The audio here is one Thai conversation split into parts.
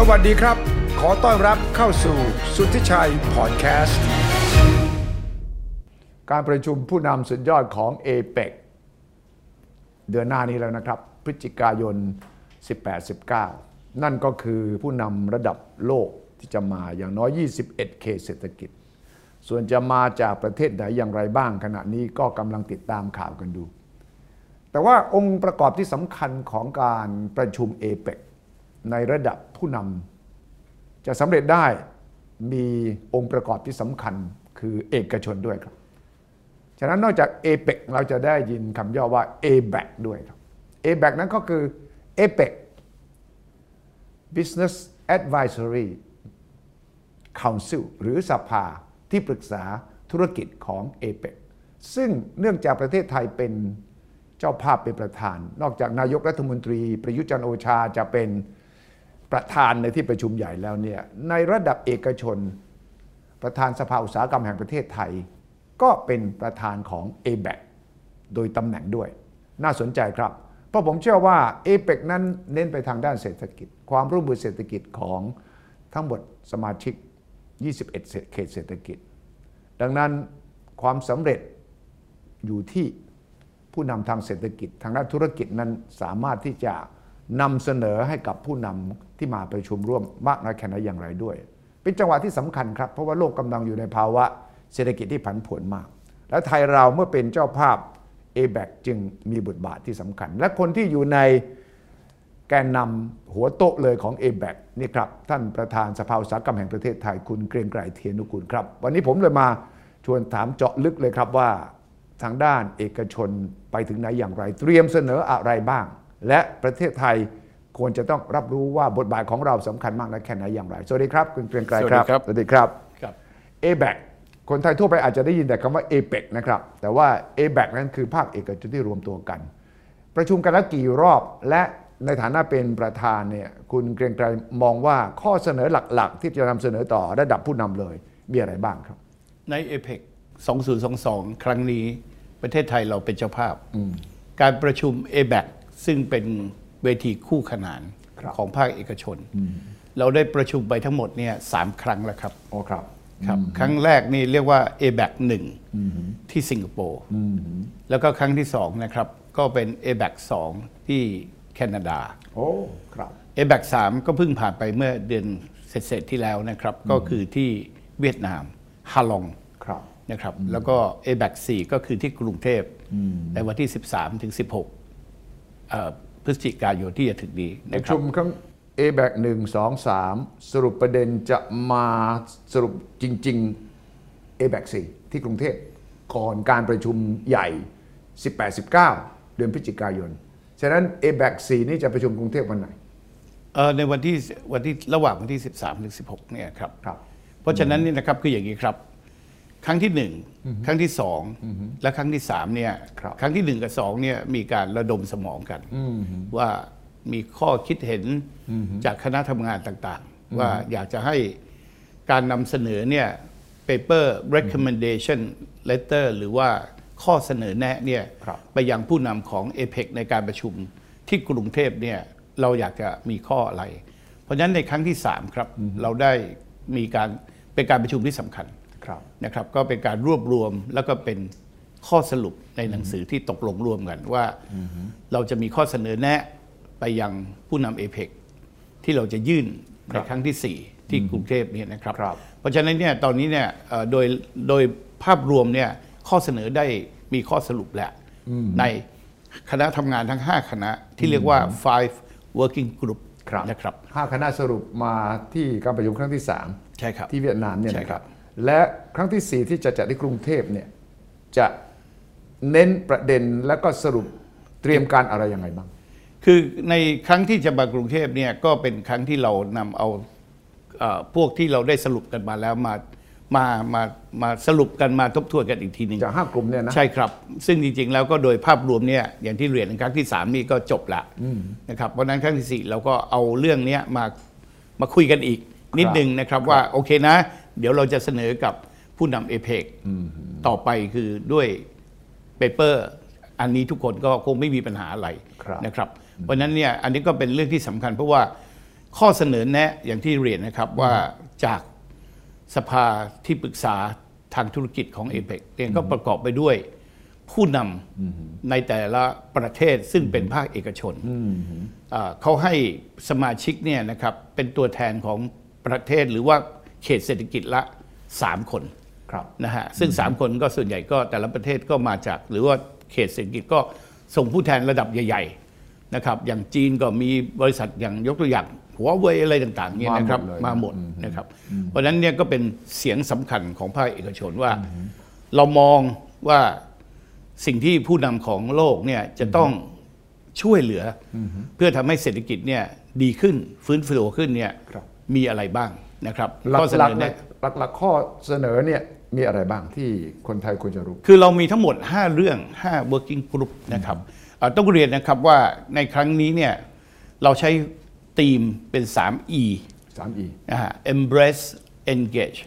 สวัสดีครับ ขอต้อนรับเข้าสู่สุทธิชัยพอดแคสต์ การประชุมผู้นำสุดยอดของ a p e c เดือนหน้านี้แล้วนะครับ พฤศจิกายน 18-19 นั่นก็คือผู้นำระดับโลกที่จะมาอย่างน้อย 21 เขตเศรษฐกิจ ส่วนจะมาจากประเทศไหนอย่างไรบ้างขณะนี้ก็กำลังติดตามข่าวกันดู แต่ว่าองค์ประกอบที่สำคัญของการประชุมเอเปก ในระดับผู้นำจะสำเร็จได้มีองค์ประกอบที่สำคัญคือเอกชนด้วยครับ ฉะนั้นนอกจาก a p e c เราจะได้ยินคำย่อว่า ABAC ด้วยครับ ABAC นั้นก็คือ APEC Business Advisory Council หรือสภาที่ปรึกษาธุรกิจของ APEC ซึ่งเนื่องจากประเทศไทยเป็นเจ้าภาพเป็นประธาน นอกจากนายกรัฐมนตรี ประยุจันโอชาจะเป็น ประธานในที่ประชุมใหญ่แล้วเนี่ยในระดับเอกชน ประธานสภาอุตสาหกรรมแห่งประเทศไทย ก็เป็นประธานของ a b a c โดยตำแหน่งด้วย น่าสนใจครับ เพราะผมเชื่อว่า a p e c นั้นเน้นไปทางด้านเศรษฐกิจ ความร่วมมือเศรษฐกิจของทั้งหมดสมาชิก 21 เขตเศรษฐกิจ ดังนั้นความสำเร็จอยู่ที่ผู้นำทางเศรษฐกิจ ทางด้านธุรกิจนั้นสามารถที่จะ นำเสนอให้กับผู้นำที่มาประชุมร่วมมากน้อยแค่ไหนอย่างไรด้วย เป็นจังหวะที่สำคัญครับ เพราะว่าโลกกำลังอยู่ในภาวะเศรษฐกิจที่ผันผวนมาก และไทยเราเมื่อเป็นเจ้าภาพ a b a c จึงมีบทบาทที่สำคัญ และคนที่อยู่ในแกนนำหัวโต๊ะเลยของ a b a c นี่ครับ ท่านประธานสภาอุตสาหกรรมแห่งประเทศไทยคุณเกรียงไกรเทียนุกูลครับ วันนี้ผมเลยมาชวนถามเจาะลึกเลยครับว่าทางด้านเอกชนไปถึงไหนอย่างไร เตรียมเสนออะไรบ้าง และประเทศไทยควรจะต้องรับรู้ว่าบทบาทของเราสำคัญมากน้อยแค่ไหนอย่างไร สวัสดีครับ คุณเกรียงไกรครับ สวัสดีครับสวัสดีครับครับ a b a c คนไทยทั่วไปอาจจะได้ยินแต่คำว่า a p e c นะครับ แต่ว่า a b a c นั้นคือภาคเอกชนที่รวมตัวกัน ประชุมกันแล้วกี่รอบ และในฐานะเป็นประธานเนี่ย คุณเกรียงไกรมองว่าข้อเสนอหลักๆ ที่จะนำเสนอต่อระดับผู้นำเลย มีอะไรบ้างครับ ในเอเ c 2022 ครั้งนี้ประเทศไทยเราเป็นเจ้าภาพ การประชุม a b a c ซึ่งเป็นเวทีคู่ขนานครับของภาคเอกชน เราได้ประชุมไปทั้งหมดเนี่ยสามครั้งแล้วครับโอ้ครับครับครั้งแรกนี่เรียกว่า a b a c 1ที่สิงคโปร์แล้วก็ครั้งที่สองนะครับ ก็เป็น a b a c 2ที่แคนาดาโอ้ครับ a b a c 3ก็เพิ่งผ่านไปเมื่อเดือนเสร็จๆที่แล้วนะครับ ก็คือที่เวียดนามฮาลองครับนะครับ แล้วก็ a b a c 4ก็คือที่กรุงเทพในวันที่ 13ถึง16เอ่อ พฤศจิกายนที่จะถึงนี้ปนะระครัชุบมครั้ง a b a c 1 2 3 สรุปประเด็นจะมาสรุปจริง ๆ a b a c 4ที่กรุงเทพก่อนการประชุมใหญ่ 18-19 เดือนพฤศจิกายน ฉะนั้น a b a c 4นี่จะประชุมกรุงเทพวันไหนเอ่อในวันที่วันที่ระหว่างวันที่ 13ถึง16เนี่ยครับครับ เพราะฉะนั้นนี่นะครับคืออย่างนี้ครับ ครั้งที่หนึ่งครั้งที่สองและครั้งที่สามเนี่ยครับครั้งที่หนึ่งกับสองเนี่ยมีการระดมสมองกันว่ามีข้อคิดเห็นจากคณะทำงานต่างๆ ว่าอยากจะให้การนำเสนอเนี่ย paper recommendation letter หรือว่าข้อเสนอแนะเนี่ยครับไปยังผู้นำของ APEC ในการประชุมที่กรุงเทพเนี่ยเราอยากจะมีข้ออะไร เพราะฉะนั้นในครั้งที่ 3 ครับ เราได้มีการเป็นการประชุมที่สำคัญครับ นะครับก็เป็นการรวบรวมแล้วก็เป็นข้อสรุปในหนังสือที่ตกลงร่วมกันว่าเราจะมีข้อเสนอแนะไปยังผู้นำ APEC ที่เราจะยื่นในครั้งที่ 4 ที่กรุงเทพเนี่ยนะครับครับเพราะฉะนั้นเนี่ยตอนนี้เนี่ยเอ่อโดยโดยภาพรวมเนี่ยข้อเสนอได้มีข้อสรุปแล้วในคณะทำงานทั้ง 5 คณะที่เรียกว่า five working group ครับนะครับห้าคณะสรุปมาที่การประชุมครั้งที่ 3 ใช่ครับ ที่เวียดนามเนี่ยใช่นะคครัรับบ และครั้งที่ 4 ที่จะจัดที่กรุงเทพเนี่ยจะเน้นประเด็นแล้วก็สรุปเตรียมการอะไรยังไงบ้าง คือในครั้งที่จะมากรุงเทพเนี่ยก็เป็นครั้งที่เรานำเอาเอ่อพวกที่เราได้สรุปกันมาแล้วมามามามาสรุปกันมาทบทวนกันอีกทีหนึ่ง จากห้ากลุ่มเนี่ยนะ ใช่ครับ ซึ่งจริงๆ แล้วก็โดยภาพรวมเนี่ยอย่างที่เรียนในครั้งที่ 3 นี่ก็จบละนะครับเพราะฉะนั้นครั้งที่ 4 เราก็เอาเรื่องเนี้ยมามาคุยกันอีกนิดนึงนะครับว่าโอเคนะ เดี๋ยวเราจะเสนอกับผู้นำเอเปกต่อไปคือด้วย paper อันนี้ทุกคนก็คงไม่มีปัญหาอะไรครับนะครับ เพราะฉะนั้นเนี่ยอันนี้ก็เป็นเรื่องที่สำคัญเพราะว่าข้อเสนอแนะอย่างที่เรียนนะครับว่าจากสภาที่ปรึกษาทางธุรกิจของเอเปกเองก็ประกอบไปด้วยผู้นำในแต่ละประเทศซึ่งเป็นภาคเอกชนอ่าเขาให้สมาชิกเนี่ยนะครับเป็นตัวแทนของประเทศหรือว่า เขตเศรษฐกิจละ 3 คนครับนะฮะซึ่ง 3 คนก็ส่วนใหญ่ก็แต่ละประเทศก็มาจาก หรือว่าเขตเศรษฐกิจก็ส่งผู้แทนระดับใหญ่ๆนะครับอย่างจีนก็มีบริษัทอย่างยกตัวอย่างหัวเว่ยอะไรต่างๆเนี่ยนะครับมาหมดเลยมาหมดนะครับ เพราะฉะนั้นเนี่ยก็เป็นเสียงสำคัญของภาคเอกชนว่า เรามองว่าสิ่งที่ผู้นำของโลกเนี่ยจะต้องช่วยเหลืออเพื่อทำให้เศรษฐกิจเนี่ยดีขึ้นฟื้นฟูขึ้นเนี่ยครับมีอะไรบ้าง นะครับหลัข้อเสนกอๆเนี่แนะยหลักๆข้อเสนอเนี่ยมีอะไรบ้างที่คนไทยควรจะรู้ คือเรามีทั้งหมด 5 เรื่อง 5 working group นะครับเอ่อต้องเรียนนะครับว่าในครั้งนี้เนี่ยเราใช้ธีมเป็น 3E 3E นะฮะ embrace engage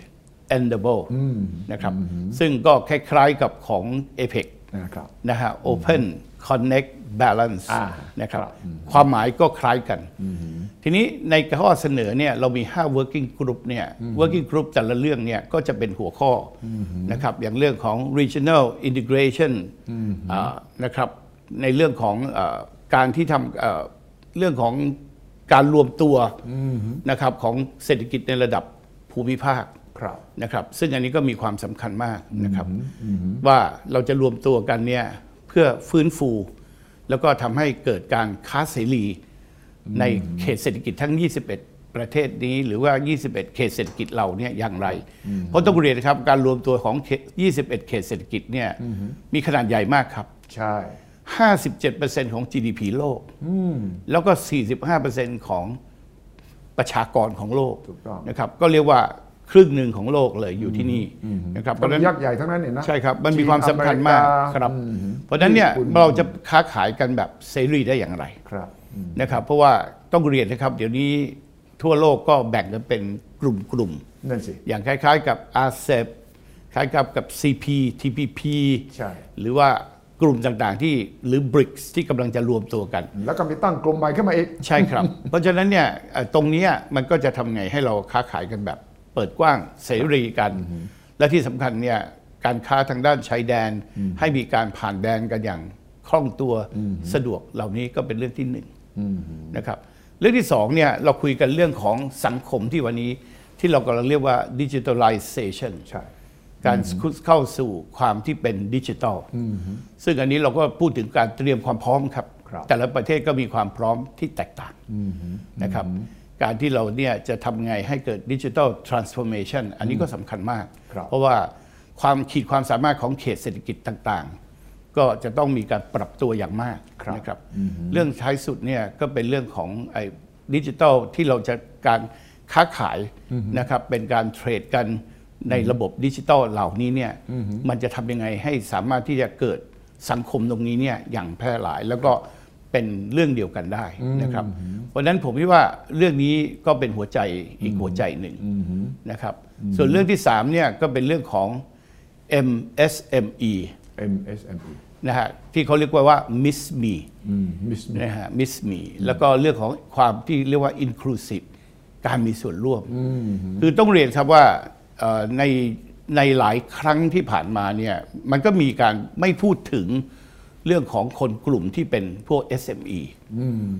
enable นะครับซึ่งก็คล้ายๆกับของ APEC นะครับนะฮะ open connect balance อ่านะครับครับความหมายก็คล้ายกัน ทีนี้ในข้อเสนอเนี่ยเรามี 5 working group เนี่ย working group แต่ละเรื่องเนี่ยก็จะเป็นหัวข้ออนะครับอย่างเรื่องของ regional integration อ่านะครับในเรื่องของเออการที่ทำเอ่อเรื่องของการรวมตัวนะครับของเศรษฐกิจในระดับภูมิภาคครับนะครับ ซึ่งอันนี้ก็มีความสำคัญมากนะครับ ว่าเราจะรวมตัวกันเนี่ยเพื่อฟื้นฟู แล้วก็ทำให้เกิดการค้าเสรีในเขตเศรษฐกิจทั้ง 21 ประเทศนี้ หรือว่า 21 เขตเศรษฐกิจเราเนี่ยอย่างไร เพราะต้องเรียนนะครับการรวมตัวของเขต21 เขตเศรษฐกิจเนี่ยมีขนาดใหญ่มากครับ ใช่ 57%ของ GDP โลกแล้วก็ 45%ของประชากรของโลกถูกต้องนะครับ ก็เรียกว่า ครึ่งหนึ่งของโลกเลยอยู่ที่นี่นะครับเพก็ราะฉะมีนั้นยักษ์ใหญ่ทั้งนั้นเนี่ยนะใช่ครับมันมีจีความสำคัญมากอเริครับอืมเพราะฉะนั้นเนี่ยญี่ปุ่เราจะค้าขายกันแบบเสรีได้อย่างไรครับอืมนะครับเพราะว่าต้องเรียนนะครับเดี๋ยวนี้ทั่วโลกก็แบ่งกันเป็นกลุ่มๆนั่นสิอย่างคล้าย ๆ กับ RCEP คล้ายกับกับ CP TPP ใช่หรือว่ากลุ่มต่างๆที่หรือ BRICS ที่กำลังจะรวมตัวกัน แล้วก็มีตั้งกลุ่มใหม่ขึ้นมาอีก ใช่ครับ เพราะฉะนั้นเนี่ยเอ่อตรงเนี้ยมันก็จะทำไงให้เราค้าขายกันแบบ เปิดกว้างเสรีกัน และที่สำคัญเนี่ยการค้าทางด้านชายแดน ให้มีการผ่านแดนกันอย่างคล่องตัวสะดวกเหล่านี้ก็เป็นเรื่องที่หนึ่งนะครับเรื่องที่สองเนี่ยเราคุยกันเรื่องของสังคมที่วันนี้ที่เรากำลังเรียกว่า digitalization ใช่การเข้าสู่ความที่เป็นดิจิทัลซึ่งอันนี้เราก็พูดถึงการเตรียมความพร้อมครับครับแต่ละประเทศก็มีความพร้อมที่แตกต่างนะครับ การที่เราเนี่ยจะทำไงให้เกิดดิจิทัลทรานส์ฟอร์เมชันอันนี้ก็สำคัญมากครับเพราะว่าความขีดความสามารถของเขตเศรษฐกิจต่างๆ ก็จะต้องมีการปรับตัวอย่างมากครับนะครับ เรื่องท้ายสุดเนี่ยก็เป็นเรื่องของไอ้ดิจิทัลที่เราจะการค้าขายนะครับเป็นการเทรดกันในระบบดิจิทัลเหล่านี้เนี่ยมันจะทำยังไงให้สามารถที่จะเกิดสังคมตรงนี้เนี่ยอย่างแพร่หลายแล้วก็ เป็นเรื่องเดียวกันได้นะครับเพราะฉะนั้นผมคิดว่าเรื่องนี้ก็เป็นหัวใจอีกหัวใจหนึ่งนะครับ ส่วนเรื่องที่สามเนี่ยก็เป็นเรื่องของ MSME MSME นะฮะที่เขาเรียกว่าว่า Miss Me อืมมิสนะฮะ Miss Me แล้วก็เรื่องของความที่เรียกว่า inclusive การมีส่วนร่วม คือต้องเรียนครับว่าเอ่อในในหลายครั้งที่ผ่านมาเนี่ยมันก็มีการไม่พูดถึง เรื่องของคนกลุ่มที่เป็นพวก SME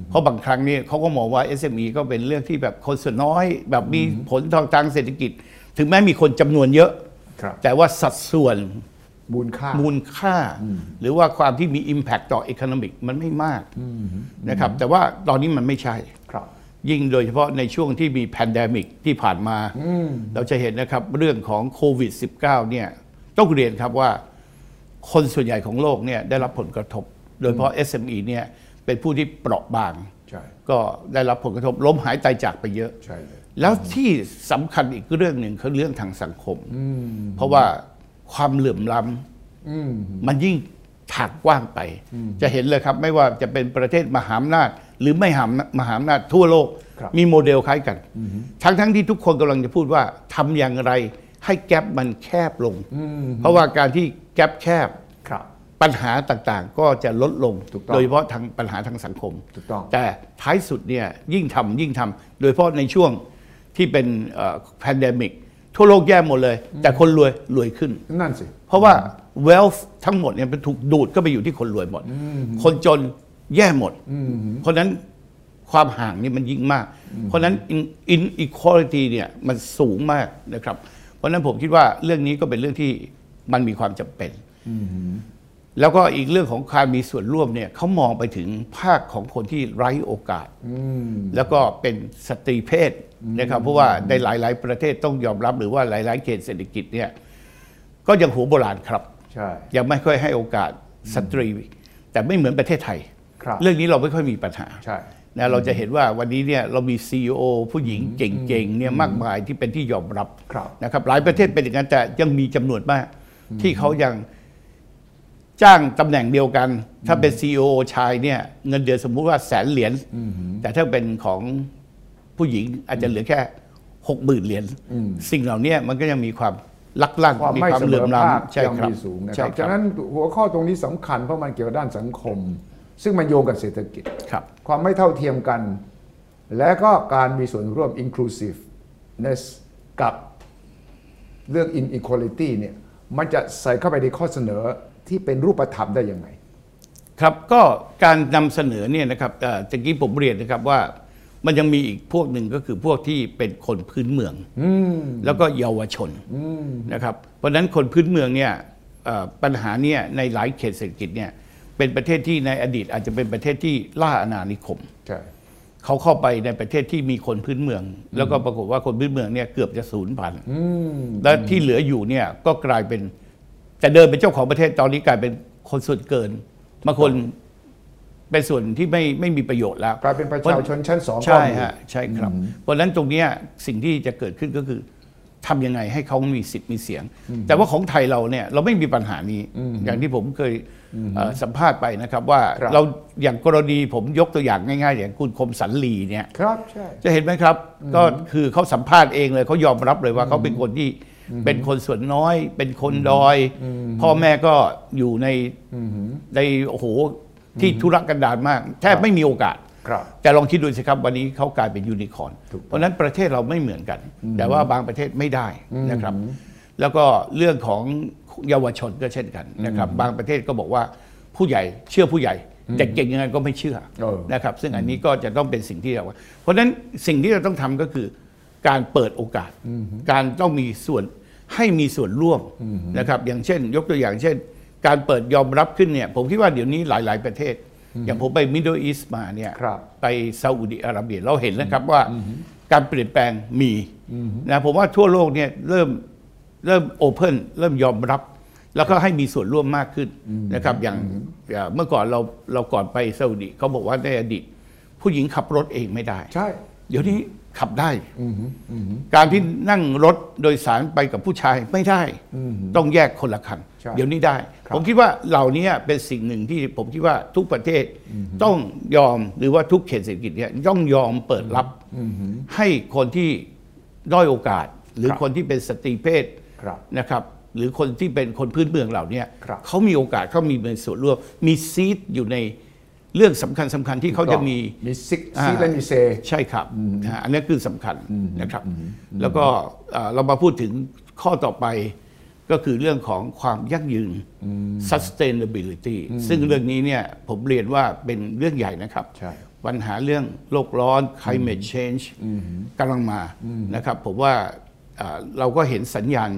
เพราะบางครั้งเนี่ยเขาก็มองว่า SME ก็เป็นเรื่องที่แบบคนส่วนน้อย แบบมีผลทางทางเศรษฐกิจ ถึงแม้มีคนจำนวนเยอะครับแต่ว่าสัดส่วนมูลค่ามูลค่า หรือว่าความที่มี Impact ต่อ Economic มันไม่มากนะครับแต่ว่าตอนนี้มันไม่ใช่ครับยิ่งโดยเฉพาะในช่วงที่มี pandemic ที่ผ่านมา เราจะเห็นนะครับเรื่องของโควิด -19 เนี่ยต้องเรียนครับว่า คนส่วนใหญ่ของโลกเนี่ยได้รับผลกระทบ โดยเฉพาะ SME เนี่ยเป็นผู้ที่เปราะบางใช่ก็ได้รับผลกระทบล้มหายตายจากไปเยอะใช่เลยแล้วที่สำคัญอีกเรื่องหนึ่งคือเรื่องทางสังคม เพราะว่าความเหลื่อมล้ำมันยิ่งถากกว้างไป จะเห็นเลยครับ ไม่ว่าจะเป็นประเทศมหาอำนาจ หรือไม่หามหาอำนาจทั่วโลกครับมีโมเดลคล้ายกัน ทั้งทั้งที่ทุกคนกำลังจะพูดว่าทำอย่างไร ให้ gap มันแคบลง เพราะว่าการที่ gap แคบครับปัญหาต่างๆ ก็จะลดลงถูกต้องโดยเฉพาะทางปัญหาทางสังคมถูกต้องแต่ท้ายสุดเนี่ยยิ่งทำยิ่งทำโดยเฉพาะในช่วงที่เป็น pandemic ทั่วโลกแย่หมดเลย แต่คนรวยรวยขึ้น นั่นสิ เพราะว่า wealth ทั้งหมดเนี่ยมันถูกดูดก็ไปอยู่ที่คนรวยหมด คนจนแย่หมด เพราะฉะนั้นความห่างนี่มันยิ่งมาก เพราะฉะนั้น in- inequality เนี่ยมันสูงมากนะครับ เพราะฉะนั้นผมคิดว่าเรื่องนี้ก็เป็นเรื่องที่มันมีความจำเป็นแล้วก็อีกเรื่องของการมีส่วนร่วมเนี่ยเขามองไปถึงภาคของคนที่ไร้โอกาสแล้วก็เป็นสตรีเพศนะครับเพราะว่าในหลาย ๆ ประเทศต้องยอมรับหรือว่าหลาย ๆ เขตเศรษฐกิจเนี่ยก็ยังหัวโบราณครับใช่ยังไม่ค่อยให้โอกาสสตรี แต่ไม่เหมือนประเทศไทยครับเรื่องนี้เราไม่ค่อยมีปัญหาใช่ นะเราจะเห็นว่าวันนี้เนี่ยเรามี CEO ผู้หญิงเก่งๆเนี่ยมากมายที่เป็นที่ยอมรับครับนะครับหลายประเทศเป็นอย่างนั้นแต่ยังมีจำนวนมาก ที่เขายังจ้างตำแหน่งเดียวกัน ถ้าเป็น CEO ชายเนี่ยเงินเดือนสมมุติว่าแสนเหรียญแต่ถ้าเป็นของผู้หญิงอาจจะเหลือแค่หกหมื่นเหรียญสิ่งเหล่านี้มันก็ยังมีความลักลั่นความไม่เสมเหลื่ออมภาคล้ำใช่ยังครับมีสูงนะคใช่รับคฉะรับนั้นหัวข้อตรงนี้สำคัญเพราะมันเกี่ยวกับด้านสังคม ซึ่งมันโยงกับเศรษฐกิจครับความไม่เท่าเทียมกัน และก็การมีส่วนร่วม inclusiveness กับเรื่อง inequality เนี่ยมันจะใส่เข้าไปในข้อเสนอที่เป็นรูปธรรมได้ยังไง ครับก็การนำเสนอเนี่ยนะครับเอ่อตะกี้ผมเรียนนะครับว่ามันยังมีอีกพวกหนึ่งก็คือพวกที่เป็นคนพื้นเมืองแล้วก็เยาวชนนะครับ เพราะฉะนั้นคนพื้นเมืองเนี่ยเอ่อปัญหาเนี่ยในหลายเขตเศรษฐกิจเนี่ย เป็นประเทศที่ในอดีตอาจจะเป็นประเทศที่ล่าอาณานิคมใช่เขาเข้าไปในประเทศที่มีคนพื้นเมือง แล้วก็ปรากฏว่าคนพื้นเมืองเนี่ยเกือบจะสูญพันธุ์และที่เหลืออยู่เนี่ยก็กลายเป็นแต่เดินเป็นเจ้าของประเทศตอนนี้กลายเป็นคนส่วนเกินบางคนเป็นส่วนที่ไม่ไม่มีประโยชน์แล้วกลายเป็นประชาชนชั้นสองก็ใช่มีฮะใช่ครับ เพราะฉะนั้นตรงเนี้ยสิ่งที่จะเกิดขึ้นก็คือทำยังไงให้เขามีสิทธิ์มีเสียง แต่ว่าของไทยเราเนี่ยเราไม่มีปัญหานี้ อย่างที่ผมเคยเอ่อ สัมภาษณ์ไปนะครับว่าครับเราอย่างกรณีผมยกตัวอย่างง่ายๆ อย่างคุณคมสันลีเนี่ยครับใช่จะเห็นไหมครับ ก็คือเขาสัมภาษณ์เองเลยเขายอมรับเลยว่าเขาเป็นคนที่เป็นคนส่วนน้อย เป็นคนดอย พ่อแม่ก็อยู่ในในโอ้โหที่ธุรกันดารมาก แทบไม่มีโอกาสครับแต่ลองคิดดูสิครับวันนี้เขากลายเป็นยูนิคอร์นถูกต้องเพราะฉะนั้นประเทศเราไม่เหมือนกัน แต่ว่าบางประเทศไม่ได้นะครับ แล้วก็เรื่องของ เยาวชนก็เช่นกันนะครับบางประเทศก็บอกว่าผู้ใหญ่เชื่อผู้ใหญ่แต่เก่งยังไงก็ไม่เชื่อเออนะครับ ซึ่งอันนี้ก็จะต้องเป็นสิ่งที่เราเพราะฉะนั้นสิ่งที่เราต้องทำก็คือการเปิดโอกาส การต้องมีส่วนให้มีส่วนร่วมนะครับ อย่างเช่น ยกตัวอย่างเช่น การเปิดยอมรับขึ้นเนี่ย ผมคิดว่าเดี๋ยวนี้หลาย ๆประเทศ อย่างผมไปมิดเดิลอีสต์มาเนี่ยครับไปซาอุดิอาระเบียเราเห็นนะครับว่าการเปลี่ยนแปลงมีนะผมว่าทั่วโลกเนี่ยเริ่ม เริ่มโอเพนเริ่มยอมรับ แล้วก็ให้มีส่วนร่วมมากขึ้นนะครับอย่างอย่างเมื่อก่อนเราเราก่อนไปซาอุดิเขาบอกว่าในอดีตผู้หญิงขับรถเองไม่ได้ ใช่ เดี๋ยวนี้ขับได้ การที่นั่งรถโดยสารไปกับผู้ชายไม่ได้ ต้องแยกคนละคันใช่เดี๋ยวนี้ได้ครับผมคิดว่าเหล่านี้เป็นสิ่งหนึ่งที่ผมคิดว่าทุกประเทศต้องยอมหรือว่าทุกเขตเศรษฐกิจเนี่ยต้องยอมเปิดรับให้คนที่ด้อยโอกาส หรือครับคนที่เป็นสตรีเพศครับ นะครับหรือคนที่เป็นคนพื้นเมืองเหล่านี้ครับเขามีโอกาสเขามีเป็นส่วนร่วมมีซีดอยู่ในเรื่องสำคัญสำคัญที่เขาจะมีมีซิกอ่าซีและมีเซใช่ครับนะฮะอันนี้คือสำคัญนะครับ แล้วก็เอ่อเรามาพูดถึงข้อต่อไปก็คือเรื่องของความยั่งยืน sustainability ซึ่งเรื่องนี้เนี่ยผมเรียนว่าเป็นเรื่องใหญ่นะครับใช่ปัญหาเรื่องโลกร้อน climate change กำลังมานะครับผมว่า เอ่อเราก็เห็นสัญญาณ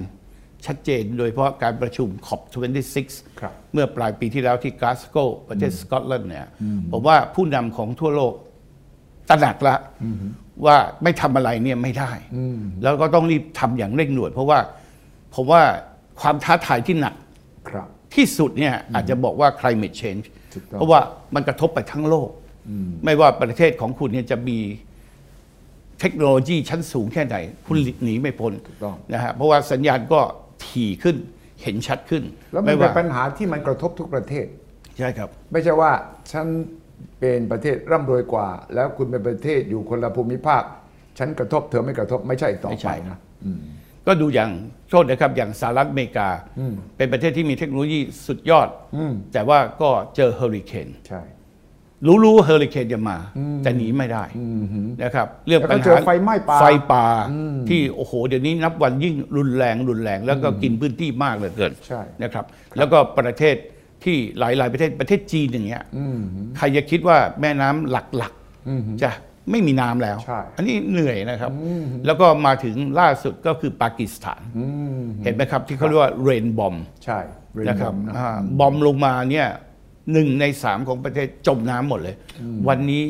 ชัดเจน โดยเฉพาะการประชุม COP26 ครับเมื่อปลายปีที่แล้วที่กลาสโกประเทศสกอตแลนด์เนี่ยผมว่าผู้นำของทั่วโลกตระหนักละว่าไม่ทำอะไรเนี่ยไม่ได้ แล้วก็ต้องรีบทำอย่างเร่งด่วน เพราะว่าผมว่าความท้าทายที่หนักครับที่สุดเนี่ยอาจจะบอกว่า climate change ถูกต้องเพราะว่ามันกระทบไปทั้งโลก ไม่ว่าประเทศของคุณเนี่ยจะมี เทคโนโลยีชั้นสูงแค่ไหน คุณหนีไม่พ้นถูกต้องนะฮะเพราะว่าสัญญาณก็ถี่ขึ้นเห็นชัดขึ้น แล้วมันไม่เป็นว่าปัญหาที่มันกระทบทุกประเทศ ใช่ครับ ไม่ใช่ว่าฉันเป็นประเทศร่ำรวยกว่า แล้วคุณเป็นประเทศอยู่คนละภูมิภาคฉันกระทบเธอไม่กระทบไม่ใช่อีกต่อไม่ไปใช่นะแก็ดูอย่างโทษนะครับอย่างสหรัฐอเมริกา เป็นประเทศที่มีเทคโนโลยีสุดยอด แต่ว่าก็เจอเฮอริเคนใช่ รู้รู้ว่าเฮอริเคนจะมา แต่หนีไม่ได้นะครับ เรื่องแล้วปัก็ญเจหาอไฟไหม้ป่าไฟป่าที่โอ้โหเดี๋ยวนี้นับวันยิ่งรุนแรงรุนแรง แล้วก็กินพื้นที่มากเหลือเกินใช่นะครับ แล้วก็ประเทศที่หลาย ๆ ประเทศประเทศจีนอย่างเงี้ยใครจะคิดว่าแม่น้ำหลักๆจะไม่มีน้ำแล้วใช่อันนี้เหนื่อยนะครับ แล้วก็มาถึงล่าสุดก็คือปากีสถาน เห็นไหมครับที่เขาเรียกว่าเรนบอมใช่เรนนะครับบอมนะอ่าบอมลงมาเนี่ย หนึ่งในสามของประเทศจมน้ำหมดเลย วันนี้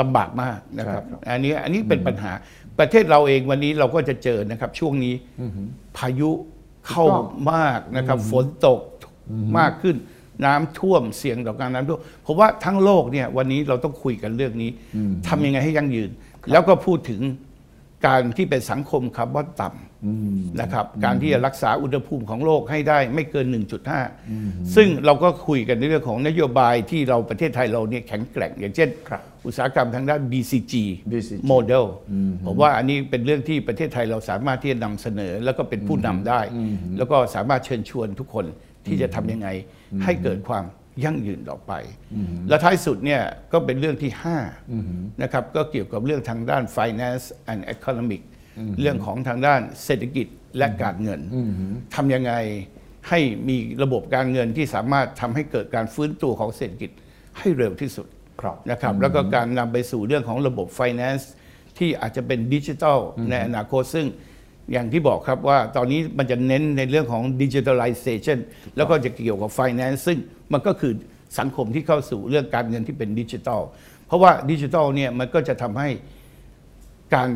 ลำบากมากนะครับ อันนี้อันนี้เป็นปัญหาประเทศเราเองวันนี้เราก็จะเจอนะครับ ช่วงนี้พายุเข้ามากนะครับ ฝนตกมากขึ้นน้ำท่วมเสี่ยงต่อการน้ำท่วมผมว่าทั้งโลกเนี่ยวันนี้เราต้องคุยกันเรื่องนี้ทำยังไงให้ยั่งยืน แล้วก็พูดถึง การที่เป็นสังคมคาร์บอนต่ำนะครับการที่จะรักษาอุณหภูมิของโลกให้ได้ไม่เกิน 1.5 ซึ่งเราก็คุยกันในเรื่องของนโยบายที่เราประเทศไทยเราเนี่ยแข็งแกร่ง อย่างเช่นครับอุตสาหกรรมทางด้าน BCG BCG โมเดลผมว่าอันนี้เป็นเรื่องที่ประเทศไทยเราสามารถที่จะนำเสนอ แล้วก็เป็นผู้นำได้ แล้วก็สามารถเชิญชวนทุกคนที่จะทำยังไงให้เกิดความ ยั่งยืนต่อไป และท้ายสุดเนี่ยก็เป็นเรื่องที่5นะครับก็เกี่ยวกับเรื่องทางด้าน finance and economic เรื่องของทางด้านเศรษฐกิจและการเงินทำยังไงให้มีระบบการเงินที่สามารถทำให้เกิดการฟื้นตัวของเศรษฐกิจให้เร็วที่สุดครับนะครับแล้วก็การนำไปสู่เรื่องของระบบ finance ที่อาจจะเป็นดิจิทัลในอนาคตซึ่งอย่างที่บอกครับว่าตอนนี้มันจะเน้นในเรื่องของ digitalization แล้วก็จะเกี่ยวกับ finance ซึ่ง มันก็คือสังคมที่เข้าสู่เรื่องการเงินที่เป็นดิจิทัล เพราะว่าดิจิทัลเนี่ยมันก็จะทำให้การ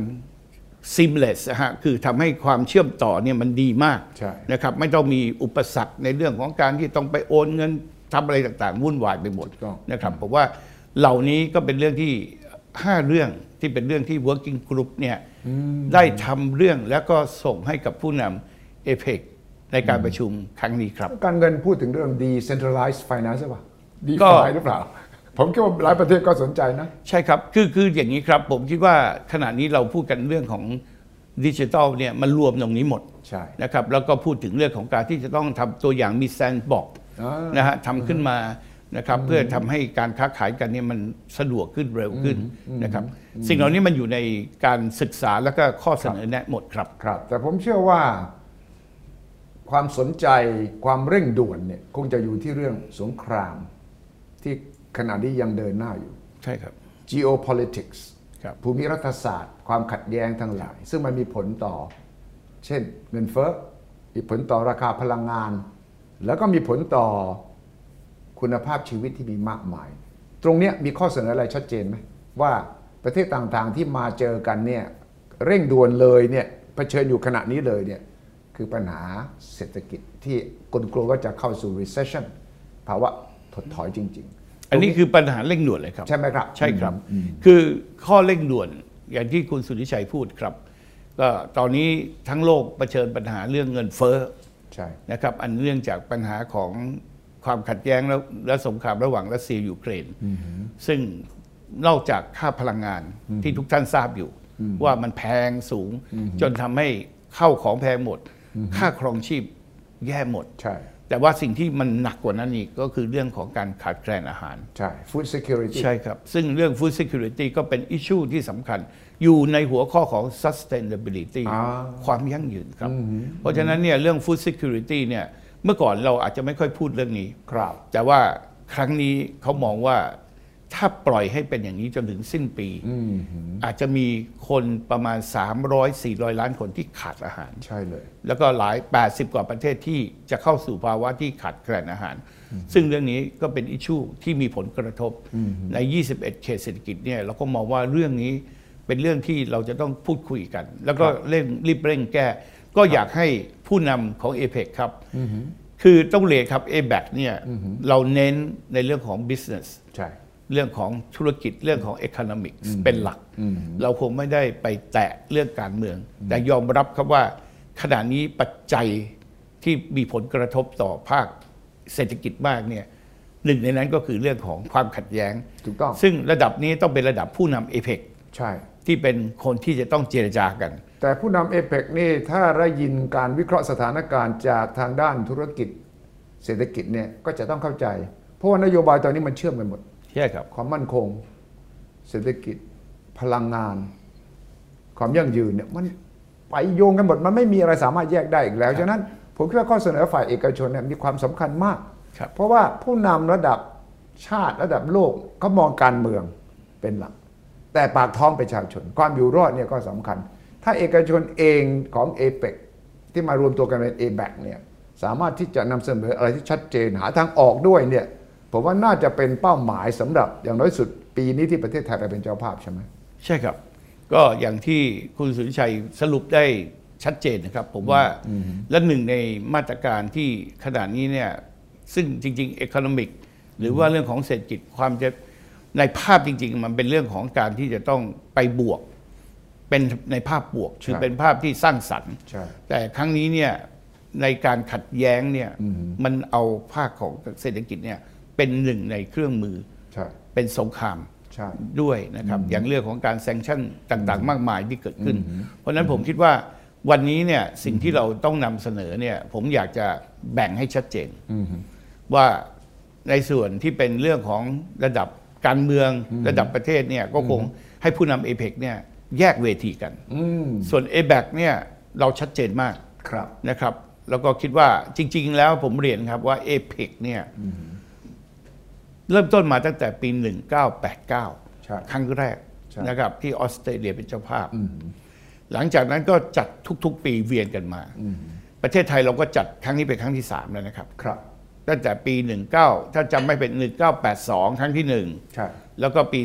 seamless นะฮะคือทำให้ความเชื่อมต่อเนี่ยมันดีมากใช่ นะครับไม่ต้องมีอุปสรรคในเรื่องของการที่ต้องไปโอนเงินทำอะไรต่างๆ วุ่นวายไปหมดถูกต้อง นะครับผมว่าเหล่านี้ก็เป็นเรื่องที่ 5 เรื่องที่เป็นเรื่องที่ working group เนี่ยได้ทำเรื่องแล้วก็ส่งให้กับผู้นำเอเ c ในการประชุมครั้งนี้ครับ การเงินพูดถึงเรื่อง decentralized finance ใช่ป่ะก็ DeFi หรือเปล่า ผมคิดว่าหลายประเทศก็สนใจนะ ใช่ครับ คือคืออย่างนี้ครับ ผมคิดว่าขณะนี้เราพูดกันเรื่องของดิจิทัลเนี่ยมันรวมตรงนี้หมดใช่นะครับแล้วก็พูดถึงเรื่องของการที่จะต้องทำตัวอย่างมีแซนบอกอ่านนะฮะทำขึ้นมานะครับเพื่อทำให้การค้าขายกันเนี่ยมันสะดวกขึ้นเร็วขึ้นนะครับสิ่งเหล่านี้มันอยู่ในการศึกษาแล้วก็ข้อเสนอแนะหมดครับครับ แต่ผมเชื่อว่า ความสนใจความเร่งด่วนเนี่ยคงจะอยู่ที่เรื่องสงคราม ที่ขณะนี้ยังเดินหน้าอยู่ ใช่ครับ geopolitics ครับภูมิรัฐศาสตร์ ความขัดแย้งทั้งหลาย ซึ่งมันมีผลต่อ เช่นเงินเฟ้อมีผลต่อราคาพลังงาน แล้วก็มีผลต่อคุณภาพชีวิตที่มีมากมาย ตรงเนี้ยมีข้อเสนออะไรชัดเจนไหมว่าประเทศต่างๆที่มาเจอกันเนี่ยเร่งด่วนเลยเนี่ยเผชิญอยู่ขณะนี้เลยเนี่ย คือปัญหาเศรษฐกิจที่คนกลัวก็จะเข้าสู่ recession ภาวะถดถอยจริงอันนี้คือปัญหาเร่งด่วนเลยครับๆใช่ไหมครับ ใช่ครับ คือข้อเร่งด่วนอย่างที่คุณสุริชัยพูดครับก็ตอนนี้ทั้งโลกเผชิญปัญหาเรื่องเงินเฟ้อใช่นะครับอันเนื่องจากปัญหาของความขัดแย้งและและสงครามระหว่างรัสเซียยูเครนซึ่งนอกจากค่าพลังงานที่ทุกท่านทราบอยู่ ว่ามันแพงสูง จนทำให้เข้าของแพงหมด ค่าครองชีพแย่หมด ใช่ แต่ว่าสิ่งที่มันหนักกว่านั้นอีกก็คือเรื่องของการขาดแคลนอาหาร ใช่ food security ใช่ครับ ซึ่งเรื่อง food security ก็เป็นอิชชูที่สำคัญ อยู่ในหัวข้อของ sustainability อ่าความยั่งยืนครับ เพราะฉะนั้นเนี่ยเรื่อง food security เนี่ยเมื่อก่อนเราอาจจะไม่ค่อยพูดเรื่องนี้ ครับ แต่ว่าครั้งนี้เขามองว่า ถ้าปล่อยให้เป็นอย่างนี้จนถึงสิ้นปี อาจจะมีคนประมาณ 300-400 ล้านคนที่ขาดอาหาร ใช่เลย แล้วก็หลาย 80 กว่าประเทศที่จะเข้าสู่ภาวะที่ขาดแคลนอาหาร ซึ่งเรื่องนี้ก็เป็นอิชชูที่มีผลกระทบใน 21 เขตเศรษฐกิจเนี่ยเราก็มองว่าเรื่องนี้เป็นเรื่องที่เราจะต้องพูดคุยกัน แล้วก็เร่งรีบเร่งแก้ ก็อยากให้ผู้นำของ a p e c ครับคือต้องเรียนครับ a b a c เนี่ยเราเน้นในเรื่องของ business ใช่ เรื่องของธุรกิจเรื่องของ economics เป็นหลัก เราคงไม่ได้ไปแตะเรื่องการเมือง แต่ยอมรับครับว่าขณะนี้ปัจจัยที่มีผลกระทบต่อภาคเศรษฐกิจมากเนี่ยหนึ่งในนั้นก็คือเรื่องของความขัดแย้งถูกต้องซึ่งระดับนี้ต้องเป็นระดับผู้นำเอเ c ใช่ ที่เป็นคนที่จะต้องเจรจากัน แต่ผู้นำเอเปกนี่ถ้าได้ยินการวิเคราะห์สถานการณ์จากทางด้านธุรกิจ เศรษฐกิจเนี่ยก็จะต้องเข้าใจ เพราะว่านโยบายตอนนี้มันเชื่อมกันหมด ใช่ครับความมั่นคง เศรษฐกิจพลังงาน ความยั่งยืนเนี่ยมันไปโยงกันหมดมันไม่มีอะไรสามารถแยกได้อีกแล้ว ฉะนั้นผมคิดว่าข้อเสนอฝ่ายเอกชนเนี่ยมีความสำคัญมากครับเพราะว่าผู้นำระดับชาติระดับโลกเขามองการเมืองเป็นหลัก แต่ปากท้องประชาชน ความอยู่รอดเนี่ยก็สำคัญ ถ้าเอกชนเองของเอเปกที่มารวมตัวกันเป็นเอแบเนี่ยสามารถที่จะนำเสนออะไรที่ชัดเจนหาทางออกด้วยเนี่ย ผมว่าน่าจะเป็นเป้าหมายสำหรับอย่างน้อยสุดปีนี้ที่ประเทศไทยเราเป็นเจ้าภาพใช่ไหมใช่ครับ ก็อย่างที่คุณสุริชัยสรุปได้ชัดเจนนะครับ ผมว่าและหนึ่งในมาตรการที่ขนาดนี้เนี่ยซึ่งจริงๆ e c o n o m i c หรือว่าเรื่องของเศรษฐกิจความจะในภาพจริง ๆ มันเป็นเรื่องของการที่จะต้องไปบวก เป็นในภาพบวกคือใช่เป็นภาพที่สร้างสรรค์ใช่แต่ครั้งนี้เนี่ยในการขัดแย้งเนี่ยมันเอาภาคของเศรษฐกิจเนี่ย เป็นหนึ่งในเครื่องมือใช่เป็นสงครามใช่ด้วยนะครับ อย่างเรื่องของการแซงชั่นต่างๆ มากมายที่เกิดขึ้น เพราะฉะนั้นผมคิดว่าวันนี้เนี่ยสิ่งที่เราต้องนำเสนอเนี่ยผมอยากจะแบ่งให้ชัดเจนว่าในส่วนที่เป็นเรื่องของระดับการเมืองระดับประเทศเนี่ยก็คงให้ผู้นำเอเปกเนี่ยแยกเวทีกันอืมส่วน a b a c เนี่ยเราชัดเจนมากครับนะครับ แล้วก็คิดว่าจริง ๆ แล้วผมเรียนครับว่า a p e c เนี่ย เริ่มต้นมาตั้งแต่ปี 1989ใช่ครั้งแรกใช่นะครับที่ออสเตรเลียเป็นเจ้าภาพ หลังจากนั้นก็จัดทุกๆ ปีเวียนกันมา ประเทศไทยเราก็จัดครั้งนี้เป็นครั้งที่ 3 แล้วนะครับครับตั้งแต่ปี 19 ถ้าจำไม่เป็น 1982 ครั้งที่ใช่1แล้วก็ปี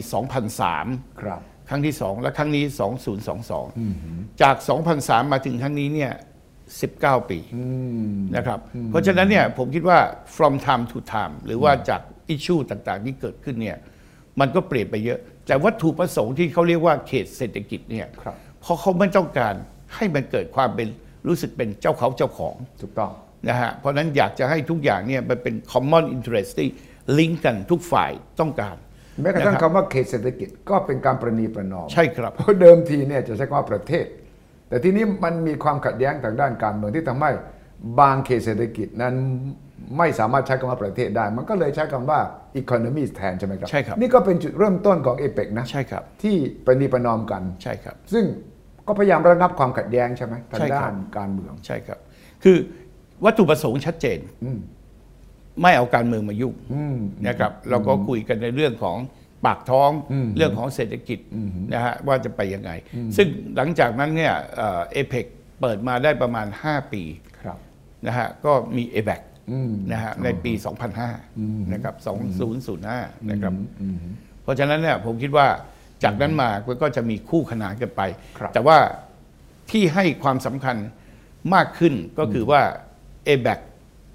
2003 ครับ ครั้งที่ 2 และครั้งนี้ 2022 จาก 2003 มาถึงครั้งนี้เนี่ย 19 ปีนะครับ เพราะฉะนั้นเนี่ยผมคิดว่า from time to time หรือว่าจาก อิชชูต่างๆ ที่เกิดขึ้นเนี่ยมันก็เปลี่ยนไปเยอะ แต่วัตถุประสงค์ที่เขาเรียกว่าเขตเศรษฐกิจเนี่ยครับเพราะเขาไม่ต้องการให้มันเกิดความเป็นรู้สึกเป็นเจ้าเขาเจ้าของถูกต้องนะฮะเพราะฉะนั้นอยากจะให้ทุกอย่างเนี่ยมันเป็น common interest ที่ลิงก์กันทุกฝ่ายต้องการแม้กระทั่งนครับคำว่าเขตเศรษฐกิจก็เป็นการประนีประนอมใช่ครับเพราะเดิมทีเนี่ยจะใช้คำว่าประเทศ แต่ทีนี้มันมีความขัดแย้งทางด้านการเมืองที่ทำให้บางเขตเศรษฐกิจนั้น ไม่สามารถใช้คำว่าประเทศได้ มันก็เลยใช้คำว่า economy แทนใช่ไหมครับ ใช่ครับ นี่ก็เป็นจุดเริ่มต้นของเอเปกนะ ใช่ครับ ที่ประนีประนอมกัน ใช่ครับ ซึ่งก็พยายามระงับความขัดแย้งใช่ไหมทางใช่ครับด้านการเมือง ใช่ครับ คือวัตถุประสงค์ชัดเจน ไม่เอาการเมืองมายุ่งนะครับ เราก็คุยกันในเรื่องของปากท้องเรื่องของเศรษฐกิจนะฮะว่าจะไปยังไง ซึ่งหลังจากนั้นเนี่ยเอเปกเปิดมาได้ประมาณ 5 ปีครับนะฮะก็มี a b a c นะฮะในปี 2005 นะครับ 2005 นะครับ เพราะฉะนั้นเนี่ยผมคิดว่าจากนั้นมาก็จะมีคู่ขนานกันไปครับแต่ว่าที่ให้ความสำคัญมากขึ้นก็คือว่า a b a c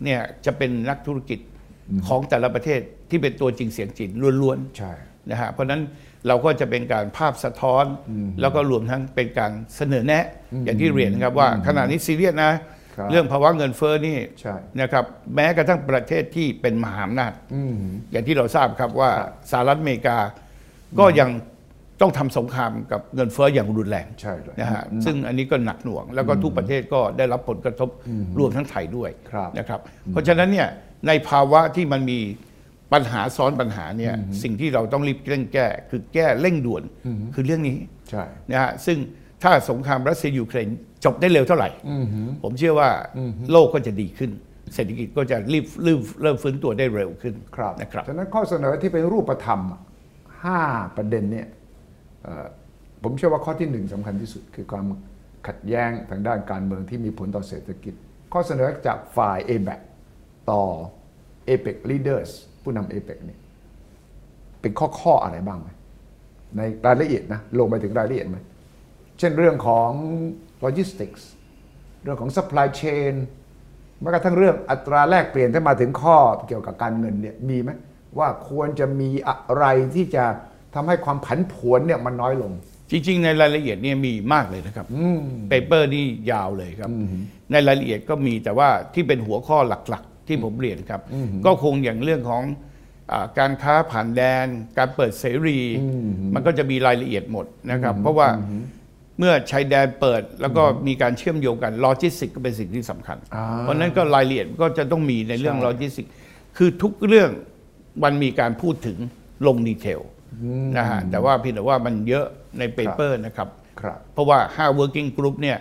เนี่ยจะเป็นนักธุรกิจของแต่ละประเทศที่เป็นตัวจริงเสียงจริงล้วนๆใช่นะฮะเพราะฉะนั้นเราก็จะเป็นการภาพสะท้อน แล้วก็รวมทั้งเป็นการเสนอแนะ อย่างที่เรียนนะครับว่าขณะนี้ซีเรียสนะครับ เรื่องภาวะเงินเฟ้อนี่ใช่นะครับแม้กระทั่งประเทศที่เป็นมหาอำนาจอย่างที่เราทราบครับว่าสหรัฐอเมริกาก็ยังต้องทำสงครามกับเงินเฟ้ออย่างรุนแรงใช่เลยนะฮะซึ่งอันนี้ก็หนักหน่วง แล้วก็ทุกประเทศก็ได้รับผลกระทบรวมทั้งไทยด้วยครับนะครับ เพราะฉะนั้นเนี่ยในภาวะที่มันมีปัญหาซ้อนปัญหาเนี่ยสิ่งที่เราต้องรีบเร่งแก้ คือแก้เร่งด่วนคือเรื่องนี้ใช่นะฮะซึ่งถ้าสงครามรัสเซียยูเครน จบได้เร็วเท่าไหร่ ผมเชื่อว่าโลกก็จะดีขึ้น เศรษฐกิจก็จะรีบเริ่มเริ่มฟื้นตัวได้เร็วขึ้นครับนะครับฉะนั้นข้อเสนอที่เป็นรูปธรรมอะห้าประเด็นเนี่ยเอ่อผมเชื่อว่าข้อที่หนึ่งสำคัญที่สุด คือความขัดแย้งทางด้านการเมืองที่มีผลต่อเศรษฐกิจ ข้อเสนอจากฝ่าย a b a c ต่อ APEC Leaders ผู้นำ APEC เนี่ยเป็นข้อข้ออะไรบ้างไหมในรายละเอียดนะลงไปถึงรายละเอียดไหมเช่นเรื่องของ logistics เรื่องของ supply chain แม้กระทั่งเรื่องอัตราแลกเปลี่ยนถ้ามาถึงข้อเกี่ยวกับการเงินเนี่ยมีไหมว่าควรจะมีอะไรที่จะทำให้ความผันผวนเนี่ยมันน้อยลง จริง ๆ ในรายละเอียดเนี่ยมีมากเลยนะครับเปเปอร์นี่ยาวเลยครับ ในรายละเอียดก็มีแต่ว่าที่เป็นหัวข้อหลักๆ ที่ผมเรียนครับ ก็คงอย่างเรื่องของอาการค้าผ่านแดน การเปิดเสรี มันก็จะมีรายละเอียดหมดนะครับ เพราะว่า เมื่อชายแดนเปิดแล้วก็มีการเชื่อมโยงกันโลจิสติกก็เป็นสิ่งที่สำคัญอ่าเพราะฉะนั้นก็รายละเอียดก็จะต้องมีในเรื่องใช่โลจิสติกคือทุกเรื่องมันมีการพูดถึงลง detailนะฮะแต่ว่าเพียงแต่ว่ามันเยอะใน paper นะครับครับเพราะว่า 5 working group เนี่ย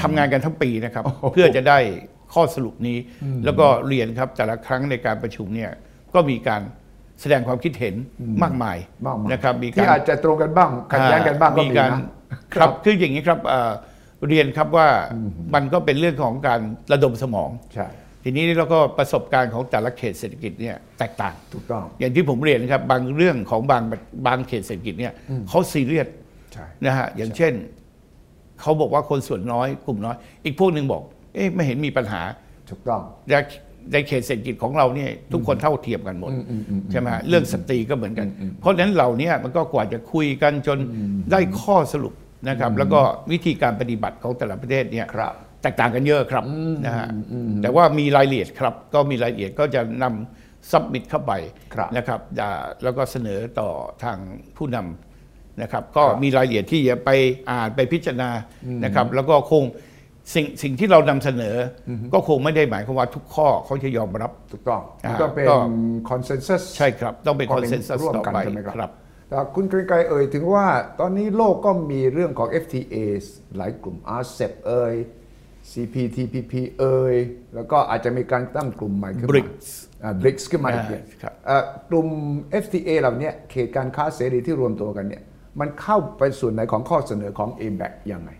ทำงานกันทั้งปีนะครับโอ้โหเพื่อจะได้ข้อสรุปนี้ แล้วก็เรียนครับแต่ละครั้งในการประชุมเนี่ยก็มีการแสดงความคิดเห็นมากมายมากมายนะครับมีที่การอาจจะตรงกันบ้างขัดแย้งกันบ้างก็มีการนะ ครับคืออย่างนี้ครับเอ่อเรียนครับว่ามันก็เป็นเรื่องของการระดมสมองใช่ทีนี้เราก็ประสบการณ์ของแต่ละเขตเศรษฐกิจเนี่ยแตกต่างถูกต้อง อย่างที่ผมเรียนนะครับบางเรื่องของบางบางเขตเศรษฐกิจเนี่ยเขาซีเรียสใช่นะฮะอย่างเช่นเขาบอกว่าคนส่วนน้อยกลุ่มน้อย อีกพวกหนึ่งบอก เอ๊ะไม่เห็นมีปัญหาถูกต้องใน ในเขตเศรษฐกิจของเราเนี่ยทุกคนเท่าเทียมกันหมดใช่ไหมฮะเรื่องสตรีก็เหมือนกัน เพราะฉะนั้นเราเนี่ยมันก็กว่าจะคุยกันจนได้ข้อสรุปนะครับ แล้วก็วิธีการปฏิบัติของแต่ละประเทศเนี่ยครับแตกต่างกันเยอะครับนะฮะแต่ว่ามีรายละเอียดครับ ก็มีรายละเอียดก็จะนำ submit เข้าไปครับนะครับอ่าแล้วก็เสนอต่อทางผู้นำนะครับ ก็มีรายละเอียดที่จะไปอ่านไปพิจารณานะครับ แล้วก็คง สิ่งสิ่งที่เรานำเสนออก็คงไม่ได้หมายความว่าทุกข้อเขาจะยอมรับถูกต้องอ่ามันก็เป็นก็ con sensus ใช่ครับ ต้องเป็นก็ consensus ร่วมต่อกันไปใช่ไหมครับครับแต่คุณเกรียงไกรเอ่ยถึงว่าตอนนี้โลกก็มีเรื่องของ FTA หลายกลุ่ม RCEP เอ่ย CPTPP เอ่ยแล้วก็อาจจะมีการตั้งกลุ่มใหม่ขึ้นมา BRICS อ่า BRICS ขึ้นมาอีกเนี่ยอ่าครับเอ่อกลุ่ม FTA เหล่านี้เขตการค้าเสรีที่รวมตัวกันเนี่ยมันเข้าไปส่วนไหนของข้อเสนอของ ABAC ยังไง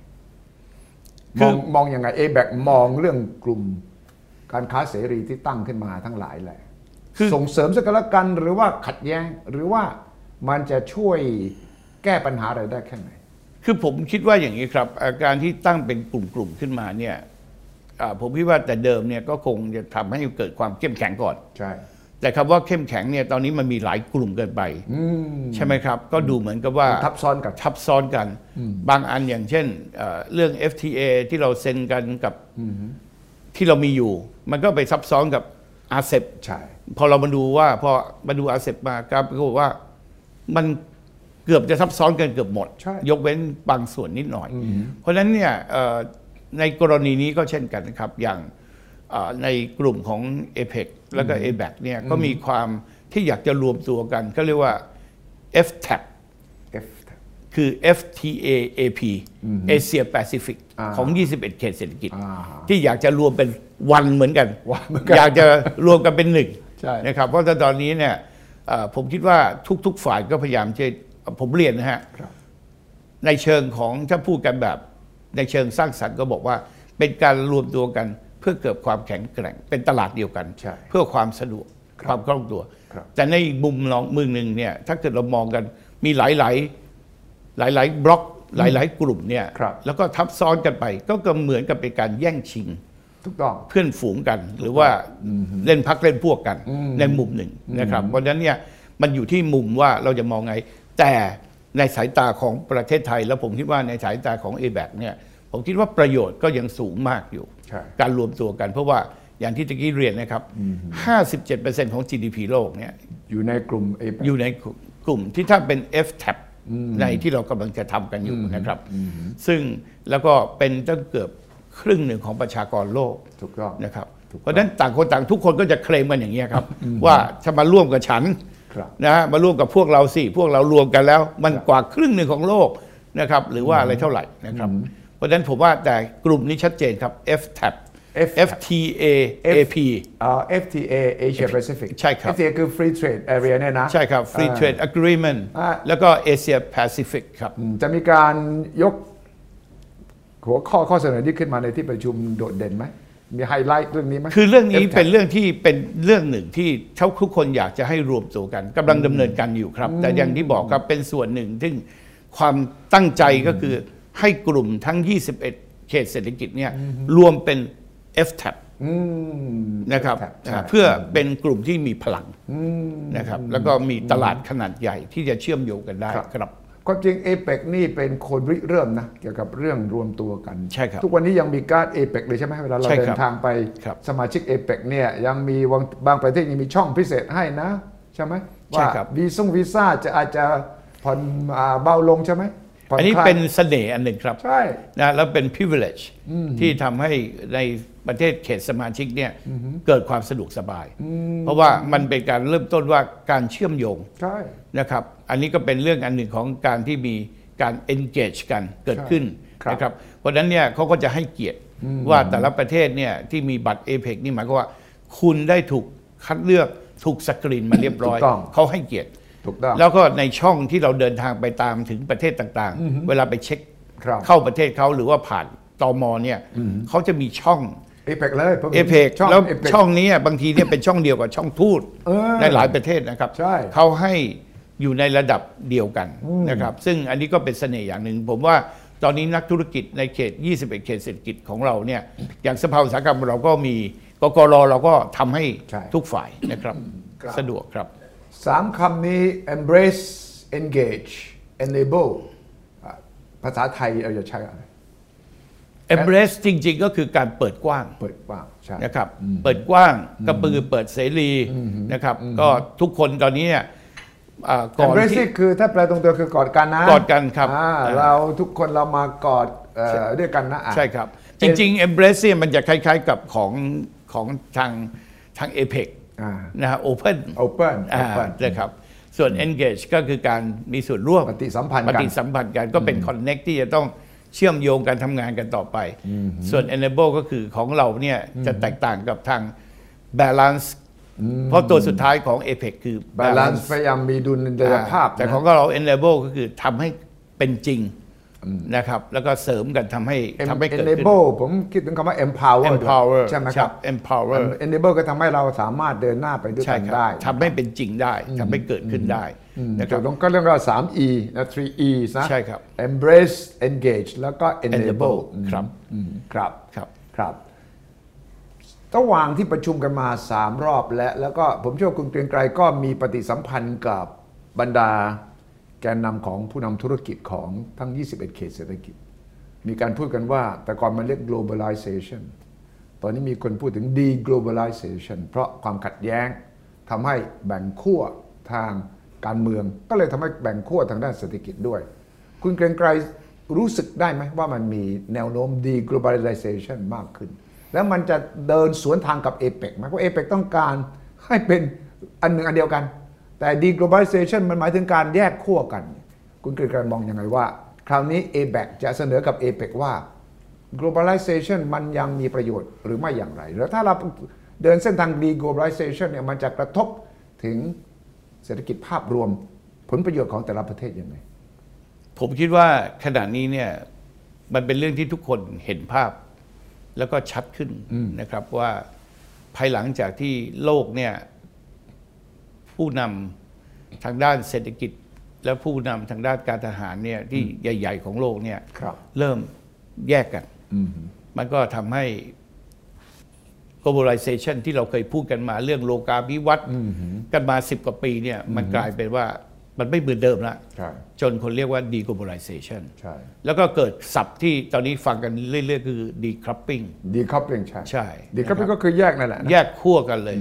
มองมองยังไง ABAC มองเรื่องกลุ่ม การค้าเสรีที่ตั้งขึ้นมาทั้งหลายแหละคือส่งเสริมซึ่งกันและกันหรือว่าขัดแย้งหรือว่ามันจะช่วยแก้ปัญหาอะไรได้แค่ไหน คือผมคิดว่าอย่างนี้ครับอ่าการที่ตั้งเป็นกลุ่มๆขึ้นมาเนี่ยอ่าผมคิดว่าแต่เดิมเนี่ยก็คงจะทำให้เกิดความเข้มแข็งก่อนใช่ แต่คำว่าเข้มแข็งเนี่ยตอนนี้มันมีหลายกลุ่มเกินไปอืมใช่ไหมครับ ก็ดูเหมือนกับว่าทับซ้อนกับทับซ้อนกัน บางอันอย่างเช่นเอ่อเรื่อง FTA ที่เราเซ็นกันกับที่เรามีอยู่ มันก็ไปซับซ้อนกับอาเซใช่พอเรามาดูว่าพอมาดูอาเซมาครับก็บอกว่ามันเกือบจะซับซ้อนกันเกือบหมดใช่ยกเว้นบางส่วนนิดหน่อย เพราะฉะนั้นเนี่ยเอ่อในกรณีนี้ก็เช่นกันนะครับ อย่างเอ่อ ในกลุ่มของ a p e c แล้วก็ a b a c เนี่ยก็มีความที่อยากจะรวมตัวกันเขาเรียกว่า FTAP F คือ FTAAP Asia Pacific อ่าของ 21 เขตเศรษฐกิจอ่าที่อยากจะรวมเป็นวันเหมือนกันวันเหมือนกันอยากจะรวมกันเป็นหนึ่งใช่นะครับเพราะตอนนี้เนี่ยเอ่อผมคิดว่าทุก ๆ ฝ่ายก็พยายามจะผมเรียนนะฮะครับในเชิงของถ้าพูดกันแบบ ในเชิงสร้างสรรค์ก็บอกว่าเป็นการรวมตัวกันเพื่อเกิดความแข็งแกร่งเป็นตลาดเดียวกันใช่เพื่อความสะดวกครับความคล่องตัวครับแต่ในอีกมุมลองมือหนึ่งเนี่ยถ้าเกิดเรามองกันมีหลายหลายหลายหลายๆบล็อกหลายหลายๆกลุ่มเนี่ยครับแล้วก็ทับซ้อนกันไป ก็ก็เหมือนกับเป็นการแย่งชิงถูกต้องเพื่อนฝูงกัน หรือว่าเล่นพักเล่นพวกกันในมุมหนึ่งนะครับ เพราะฉะนั้นเนี่ยมันอยู่ที่มุมว่าเราจะมองไง แต่ในสายตาของประเทศไทย แล้วผมคิดว่าในสายตาของ a b a c เนี่ยผมคิดว่าประโยชน์ก็ยังสูงมากอยู่ใช่ การรวมตัวกัน เพราะว่าอย่างที่ตะกี้เรียนนะครับ 57%ของ GDP โลกเนี่ยอยู่ในกลุ่ม A อยู่ในกลุ่มที่ถ้าเป็น FTAP ในที่เรากำลังจะทำกันอยู่นะครับ ซึ่งแล้วก็เป็นตั้งเกือบครึ่งหนึ่งของประชากรโลกถูกต้องนะครับถูกต้องเพราะฉะนั้นต่างคนต่างทุกคนก็จะเคลมกันอย่างนี้ยครับ ว่าจะมาร่วมกับฉันครับนะฮะมาร่วมกับพวกเราสิพวกเรารวมกันแล้ว มันกว่าครึ่งหนึ่งของโลกนะครับ หรือว่าอะไรเท่าไหร่นะครับ เพราะฉะนั้นผมว่าแต่กลุ่มนี้ชัดเจนครับ FTAP FTAP FTAAP อ่า FTA Asia Pacific ใช่ครับ FTA คือ Free Trade Area เนี่ยนะ ใช่ครับ Free อ่า Trade Agreement อ่าแล้วก็ Asia Pacific ครับอืมจะมีการยกหัวข้อข้อเสนอนี้ขึ้นมาในที่ประชุมโดดเด่นไหม มีไฮไลท์เรื่องนี้ไหมคือเรื่องนี้ FTAP เป็นเรื่องที่เป็นเรื่องหนึ่งที่ทุกคนอยากจะให้รวมตัวกันกำลังดำเนินการอยู่ครับ แต่อย่างที่บอกครับเป็นส่วนหนึ่งซึ่งความตั้งใจก็คือ ให้กลุ่มทั้ง 21 เขตเศรษฐกิจเนี่ยรวมเป็น FTAP อืมนะครับ FTAP ใช่อ่าเพื่อเป็นกลุ่มที่มีพลังนะครับแล้วก็มีตลาดขนาดใหญ่ที่จะเชื่อมโยงกันได้ครับครับความจริงเอเปกนี่เป็นคนริเริ่มนะเกี่ยวกับเรื่องรวมตัวกันใช่ครับทุกวันนี้ยังมีการ์ดเอเปกเลยใช่ไหมเวลาเราใช่เดิครันบทางไปครับสมาชิกเอเปกเนี่ยยังมีบางบางประเทศยังมีช่องพิเศษให้นะ ใช่ไหมใช่ว่าครับวีซ่งวีซ่าจะอาจจะผ่อนอ่าเบาลงใช่ไหมผ่ อนอันนี้คลายเป็นเสน่ห์อันหนึ่งครับใช่นะแล้วเป็น privilege ที่ทำให้ในประเทศเขตสมาชิกเนี่ยเกิดความสะดวกสบาย เพราะว่ามันเป็นการเริ่มต้นว่าการเชื่อมโยงใช่นะครับ อันนี้ก็เป็นเรื่องอันหนึ่งของการที่มีการ engage กันเกิดขึ้นครับนะครับเพราะฉะนั้นเนี่ยเขาก็จะให้เกียรติว่าแต่ละประเทศเนี่ยที่มีบัตร APEC นี่หมายความว่า คุณได้ถูกคัดเลือกถูกสกรีนมาเรียบร้อยถูกต้องเขาให้เกียรติ ถูกต้องแล้วก็ในช่องที่เราเดินทางไปตามถึงประเทศต่างๆ เวลาไปเช็คครับเข้าประเทศเขาหรือว่าผ่านตมเนี่ยเขาจะมีช่องเอเปกเลยผมเอห็นเพกช่องแล้วเอเปกช่องนี้อะบางทีเนี่ยเป็นช่องเดียวกับช่องทูตเออในหลายประเทศนะครับใช่เขาให้อยู่ในระดับเดียวกันนะครับ ซึ่งอันนี้ก็เป็นเสน่ห์อย่างหนึ่ง ผมว่าตอนนี้นักธุรกิจในเขต 21 เขตเศรษฐกิจของเราเนี่ย อย่างสภาอุตสาหกรรมเราก็มีกกรเราก็ทำให้ใช่ทุกฝ่ายนะครับครับสะดวกครับ สามคำนี้ embrace engage enable อะภาษาไทยเราจะใช้อะไร embrace จริง ๆ ก็คือการเปิดกว้างเปิดกว้างใช่นะครับ เปิดกว้างกระปือเปิดเสรีนะครับ ก็ทุกคนตอนนี้เนี่ยอ่าก่อน embrace ที่นี่คือถ้าแปลตรงตัวคือกอดกันนะกอดกันครับอ่าอ่าเราทุกคนเรามากอดเอ่อด้วยกันนะอะใช่ครับ จริง ๆ embrace เนี่ยมันจะคล้าย ๆ กับของของทางทาง APEC อ่า นะฮะ open open อ่า open นะครับส่วน engage ก็คือการมีส่วนร่วมปฏิสัมพันธ์กันปฏิสัมพันธ์กันก็เป็น connect ที่จะต้องเชื่อมโยงการทำงานกันต่อไป ส่วน enable ก็คือของเราเนี่ยจะแตกต่างกับทาง balance เพราะตัวสุดท้ายของ APEC คือ balance พยายามมีดุลยภาพแต่นะของเรา enable ก็คือทำให้เป็นจริง นะครับ แล้วก็เสริมกันทำให้ทำให้เกิดขึ้น enable ผมคิดถึงคำว่า empower ด้วย empower ใช่ไหมครับ empower enable ก็ทำให้เราสามารถเดินหน้าไปด้วยใช่กันครับได้ทำให้เป็นจริงได้ทำให้เกิดขึ้นได้นะคจรับบลงก็เรื่องว่าสาม E นะ three E นะใช่ครับ embrace engage แล้วก็ enable enable ครับอืมครับครับครับระหว่างที่ประชุมกันมา 3 รอบและแล้วก็ผมเชื่อว่าคุณเกรียงไกรก็มีปฏิสัมพันธ์กับบรรดาแกนนำของผู้นำธุรกิจของทั้ง 21 เขตเศรษฐกิจ มีการพูดกันว่า แต่ก่อนมันเรียก globalization ตอนนี้มีคนพูดถึง deglobalization เพราะความขัดแย้งทำให้แบ่งขั้วทางการเมือง ก็เลยทำให้แบ่งขั้วทางด้านเศรษฐกิจด้วย คุณเกรงไกรรู้สึกได้ไหมว่ามันมีแนวโน้ม deglobalization มากขึ้น แล้วมันจะเดินสวนทางกับเอเปกไหมเพราะเอเปกต้องการให้เป็นอันหนึ่งอันเดียวกัน แต่ deglobalization มันหมายถึงการแยกขั้วกัน คุณเกรียงไกรมองยังไงว่า คราวนี้ a b e c จะเสนอกับ a p e c ว่า globalization มันยังมีประโยชน์หรือไม่อย่างไร แล้วถ้าเราเดินเส้นทาง deglobalization เนี่ยมันจะกระทบถึงเศรษฐกิจภาพรวมผลประโยชน์ของแต่ละประเทศยังไง ผมคิดว่าขณะนี้เนี่ยมันเป็นเรื่องที่ทุกคนเห็นภาพแล้วก็ชัดขึ้นนะครับว่าภายหลังจากที่โลกเนี่ย ผู้นำทางด้านเศรษฐกิจ และผู้นำทางด้านการทหารเนี่ยที่ใหญ่ ๆ ของโลกเนี่ยครับเริ่มแยกกัน มันก็ทำให้ globalization ที่เราเคยพูดกันมาเรื่องโลกาภิวัตน์กันมาสิบกว่าปีเนี่ยมันกลายเป็นว่า มันไม่เหมือนเดิมละใช่จนคนเรียกว่า deglobalization ใช่แล้วก็เกิดศัพท์ที่ตอนนี้ฟังกันเรื่อยๆ คือ decoupling decoupling ใช่ใช่ decoupling ก็คือแยกนั่นแหละนะแยกขั้วกันเลย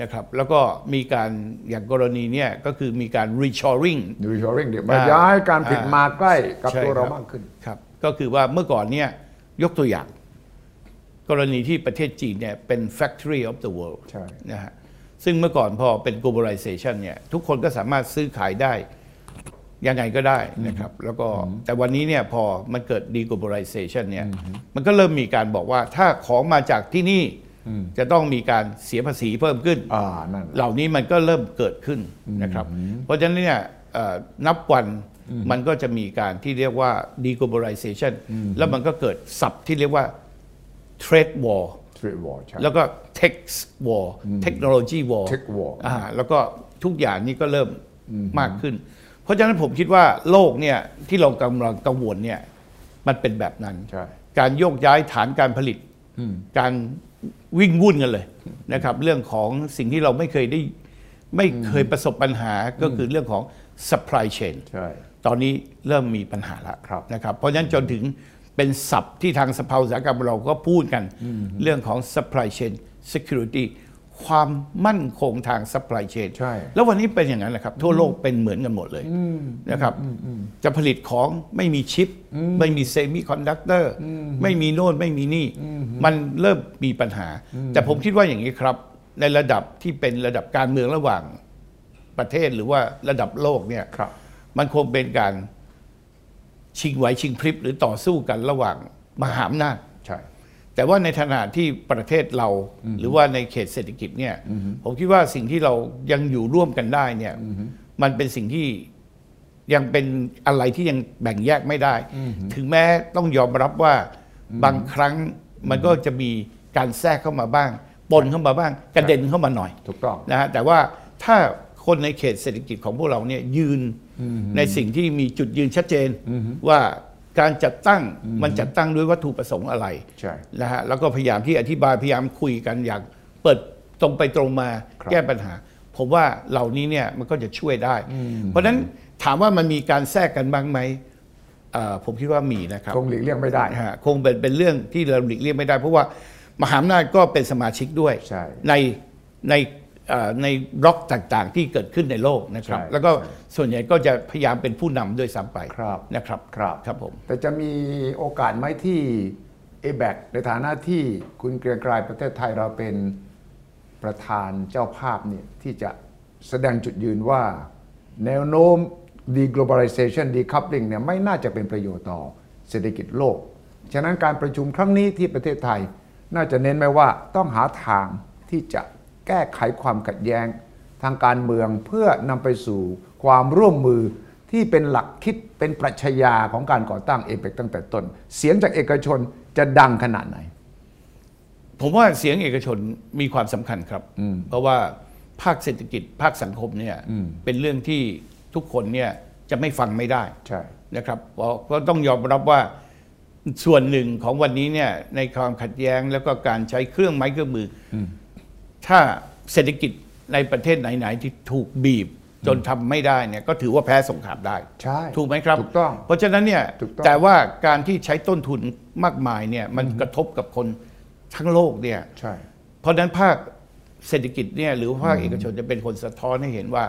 นะครับแล้วก็มีการอย่างกรณีเนี่ยก็คือมีการ reshoring reshoring เดี๋ยวมาย้ายการผลิตมาใกล้กับใช่ตัวเราคบมากขึ้นครับก็คือว่าเมื่อก่อนเนี่ยยกตัวอย่าง กรณีที่ประเทศจีนเนี่ยเป็น factory of the world ใช่นะฮะ ซึ่งเมื่อก่อนพอเป็น globalization เนี่ยทุกคนก็สามารถซื้อขายได้ยังไงก็ได้นะครับ แล้วก็แต่วันนี้เนี่ยพอมันเกิด deglobalization เนี่ยมันก็เริ่มมีการบอกว่าถ้าของมาจากที่นี่จะต้องมีการเสียภาษีเพิ่มขึ้นอ่านั่นเหล่านี้มันก็เริ่มเกิดขึ้นนะครับ เพราะฉะนั้นเนี่ยเอ่อนับวันมันก็จะมีการที่เรียกว่า deglobalization แล้วมันก็เกิดศัพท์ที่เรียกว่า trade war trade war ใช่ แล้วก็ tech war technology war Tech war อ่าแล้วก็ทุกอย่างนี้ก็เริ่มมากขึ้น เพราะฉะนั้นผมคิดว่าโลกเนี่ยที่เรากำลังกังวลเนี่ยมันเป็นแบบนั้นใช่การโยกย้ายฐานการผลิต การวิ่งวุ่นกันเลยนะครับ เรื่องของสิ่งที่เราไม่เคยได้ไม่เคยประสบปัญหาก็คือเรื่องของ supply chain ใช่ตอนนี้เริ่มมีปัญหาแล้วครับนะครับ เพราะฉะนั้นจนถึง เป็นศัพท์ที่ทางสภาอุตสาหกรรมเราก็พูดกัน เรื่องของ supply chain security ความมั่นคงทาง supply chain ใช่ แล้ววันนี้เป็นอย่างนั้นแหละครับ ทั่วโลกเป็นเหมือนกันหมดเลยนะครับ จะผลิตของไม่มีชิป ไม่มีเซมิคอนดักเตอร์ไม่มีโน่นไม่มีนี่ มันเริ่มมีปัญหา แต่ผมคิดว่าอย่างนี้ครับ ในระดับที่เป็นระดับการเมืองระหว่างประเทศหรือว่าระดับโลกเนี่ยครับมันคงเป็นการ ชิงไหวชิงพริบหรือต่อสู้กันระหว่างมหาอำนาจใช่แต่ว่าในขณะที่ประเทศเราหรือว่าในเขตเศรษฐกิจเนี่ยผมคิดว่าสิ่งที่เรายังอยู่ร่วมกันได้เนี่ยมันเป็นสิ่งที่ยังเป็นอะไรที่ยังแบ่งแยกไม่ได้ ถึงแม้ต้องยอมรับว่าบางครั้งมันก็จะมีการแทรกเข้ามาบ้าง ปนเข้ามาบ้าง กระเด็นเข้ามาหน่อยถูกต้องนะฮะแต่ว่าถ้า คนในเขตเศรษฐกิจของพวกเราเนี่ยยืนในสิ่งที่มีจุดยืนชัดเจนว่าการจัดตั้งมันจัดตั้งด้วยวัตถุประสงค์อะไรใช่นะฮะแล้วก็พยายามที่อธิบายพยายามคุยกันอย่างเปิดตรงไปตรงมาครับแก้ปัญหา ผมว่าเหล่านี้เนี่ยมันก็จะช่วยได้ เพราะฉะนั้นถามว่ามันมีการแทรกกันบ้างไหมเอ่อผมคิดว่ามีนะครับคงหลีกเลี่ยงไม่ได้ฮะคงเป็นเป็นเรื่องที่เราหลีกเลี่ยงไม่ได้ เพราะว่ามหาอำนาจก็เป็นสมาชิกด้วยใช่ในในเอ่อ ในบล็อกต่างๆ ที่เกิดขึ้นในโลกนะครับใช่แล้วก็ส่วนใหญ่ก็จะพยายามเป็นผู้นำด้วยซ้ำไปครับนะครับครับครับผมแต่จะมีโอกาสไหมที่เอแบกในฐานะที่คุณเกรียงไกรายประเทศไทยเราเป็นประธานเจ้าภาพเนี่ยที่จะแสดงจุดยืนว่า แนวโน้ม deglobalization decoupling เนี่ยไม่น่าจะเป็นประโยชน์ต่อเศรษฐกิจโลก ฉะนั้นการประชุมครั้งนี้ที่ประเทศไทย น่าจะเน้นไว้ว่าต้องหาทางที่จะ แก้ไขความขัดแย้ง ทางการเมืองเพื่อนำไปสู่ความร่วมมือที่เป็นหลักคิดเป็นปรัชญาของการก่อตั้งเอเปกตั้งแต่ต้น เสียงจากเอกชนจะดังขนาดไหน ผมว่าเสียงเอกชนมีความสำคัญครับ เพราะว่าภาคเศรษฐกิจภาคสังคมเนี่ยเป็นเรื่องที่ทุกคนเนี่ยจะไม่ฟังไม่ได้ใช่นะครับเพราะก็ต้องยอมรับว่าส่วนหนึ่งของวันนี้เนี่ยในความขัดแย้งแล้วก็การใช้เครื่องไม้เครื่องมืออ ถ้าเศรษฐกิจในประเทศไหน ๆ ที่ถูกบีบจนทำไม่ได้เนี่ยก็ถือว่าแพ้สงครามได้ ใช่ ถูกไหมครับ ถูกต้องเพราะฉะนั้นเนี่ยถูกต้อง แต่ว่าการที่ใช้ต้นทุนมากมายเนี่ยมันกระทบกับคนทั้งโลกเนี่ย ใช่ เพราะฉะนั้นภาคเศรษฐกิจเนี่ยหรือภาคเอกชนจะเป็นคนสะท้อนให้เห็นว่า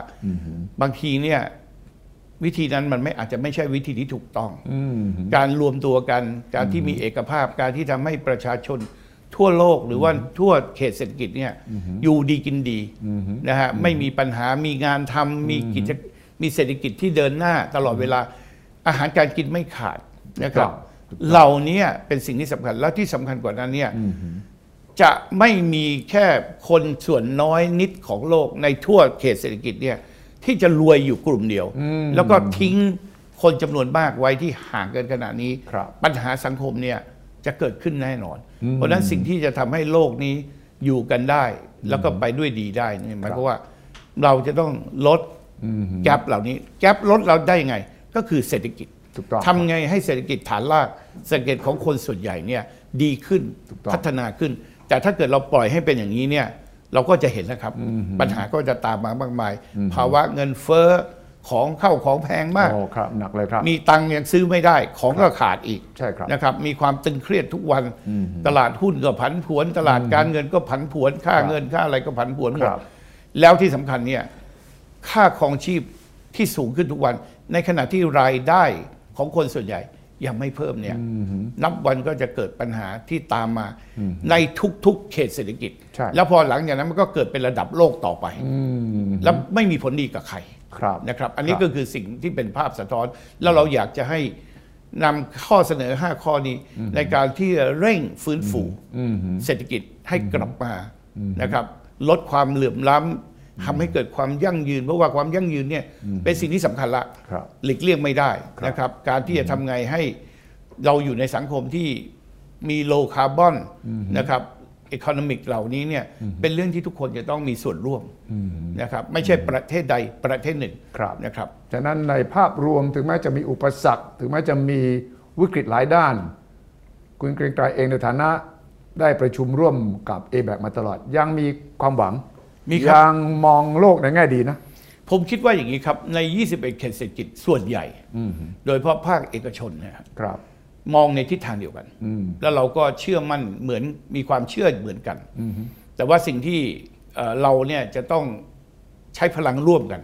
บางทีเนี่ยวิธีนั้นมันไม่อาจจะไม่ใช่วิธีที่ถูกต้องการรวมตัวกัน การที่มีเอกภาพการที่ทำให้ประชาชน ทั่วโลกหรือว่าทั่วเขตเศรษฐกิจเนี่ยอยู่ดีกินดีนะฮะไม่มีปัญหามีงานทำมีกิจมีเศรษฐกิจที่เดินหน้าตลอดเวลาอาหารการกินไม่ขาดนะครับถูกต้องเหล่านี้เป็นสิ่งที่สำคัญแล้วที่สำคัญกว่านั้นเนี่ยจะไม่มีแค่คนส่วนน้อยนิดของโลกในทั่วเขตเศรษฐกิจเนี่ยที่จะรวยอยู่กลุ่มเดียว แล้วก็ทิ้งคนจำนวนมากไว้ที่ห่างกันขนาดนี้ครับปัญหาสังคมเนี่ย จะเกิดขึ้นแน่นอน เพราะฉะนั้นสิ่งที่จะทำให้โลกนี้อยู่กันได้ แล้วก็ไปด้วยดีได้นี่หมายความว่าเราจะต้องลดแกลบเหล่านี้แกลบลดเราได้ยังไง ก็คือเศรษฐกิจถูกต้องทำไงให้เศรษฐกิจฐานรากเศรษฐกิจของคนส่วนใหญ่เนี่ยดีขึ้นถูกต้องพัฒนาขึ้น แต่ถ้าเกิดเราปล่อยให้เป็นอย่างนี้เนี่ยเราก็จะเห็นนะครับ ปัญหาก็จะตามมามากมาย ภาวะเงินเฟ้อ ของเข้าของแพงมากโอ้ครับหนักเลยครับ มีตังค์ยังซื้อไม่ได้ ของก็ขาดอีกใช่ครับนะครับ มีความตึงเครียดทุกวัน ตลาดหุ้นก็ผันผวน ตลาดการเงินก็ผันผวน ค่าเงินค่าอะไรก็ผันผวนหมดครับแล้วที่สำคัญเนี่ยค่าครองชีพที่สูงขึ้นทุกวัน ในขณะที่รายได้ของคนส่วนใหญ่ยังไม่เพิ่มเนี่ยนับวันก็จะเกิดปัญหาที่ตามมา ในทุกๆเขตเศรษฐกิจใช่แล้วพอหลังจากนั้นมันก็เกิดเป็นระดับโลกต่อไป แล้วไม่มีผลดีกับใครครับ นะครับอันนี้ครับก็คือสิ่งที่เป็นภาพสะท้อน แล้วเราอยากจะให้นำข้อเสนอ 5 ข้อนี้ในการที่จะเร่งฟื้นฟูเศรษฐกิจให้กลับมานะครับ ลดความเหลื่อมล้ำทำให้เกิดความยั่งยืน เพราะว่าความยั่งยืนเนี่ยเป็นสิ่งที่สำคัญละครับหลีกเลี่ยงไม่ได้ครับนะครับ การที่จะทำไงให้เราอยู่ในสังคมที่มีโลคาร์บอนนะครับ อีโคโนมิกเหล่านี้เนี่ยเป็นเรื่องที่ทุกคนจะต้องมีส่วนร่วมนะครับไม่ใช่ประเทศใดประเทศหนึ่งครับนะครับฉะนั้นในภาพรวมถึงแม้จะมีอุปสรรค ถึงแม้จะมีวิกฤตหลายด้าน คุณเกรียงไกรเองในฐานะได้ประชุมร่วมกับเอแบกมาตลอด ยังมีความหวังมีครับยังมองโลกในแง่ดีนะ ผมคิดว่าอย่างนี้ครับ ใน 21 เขตเศรษฐกิจส่วนใหญ่ โดยเฉพาะภาคเอกชนเนะครับครับ มองในทิศทางเดียวกันแล้วเราก็เชื่อมั่นเหมือนมีความเชื่อเหมือนกันแต่ว่าสิ่งที่เอ่อเราเนี่ยจะต้องใช้พลังร่วมกัน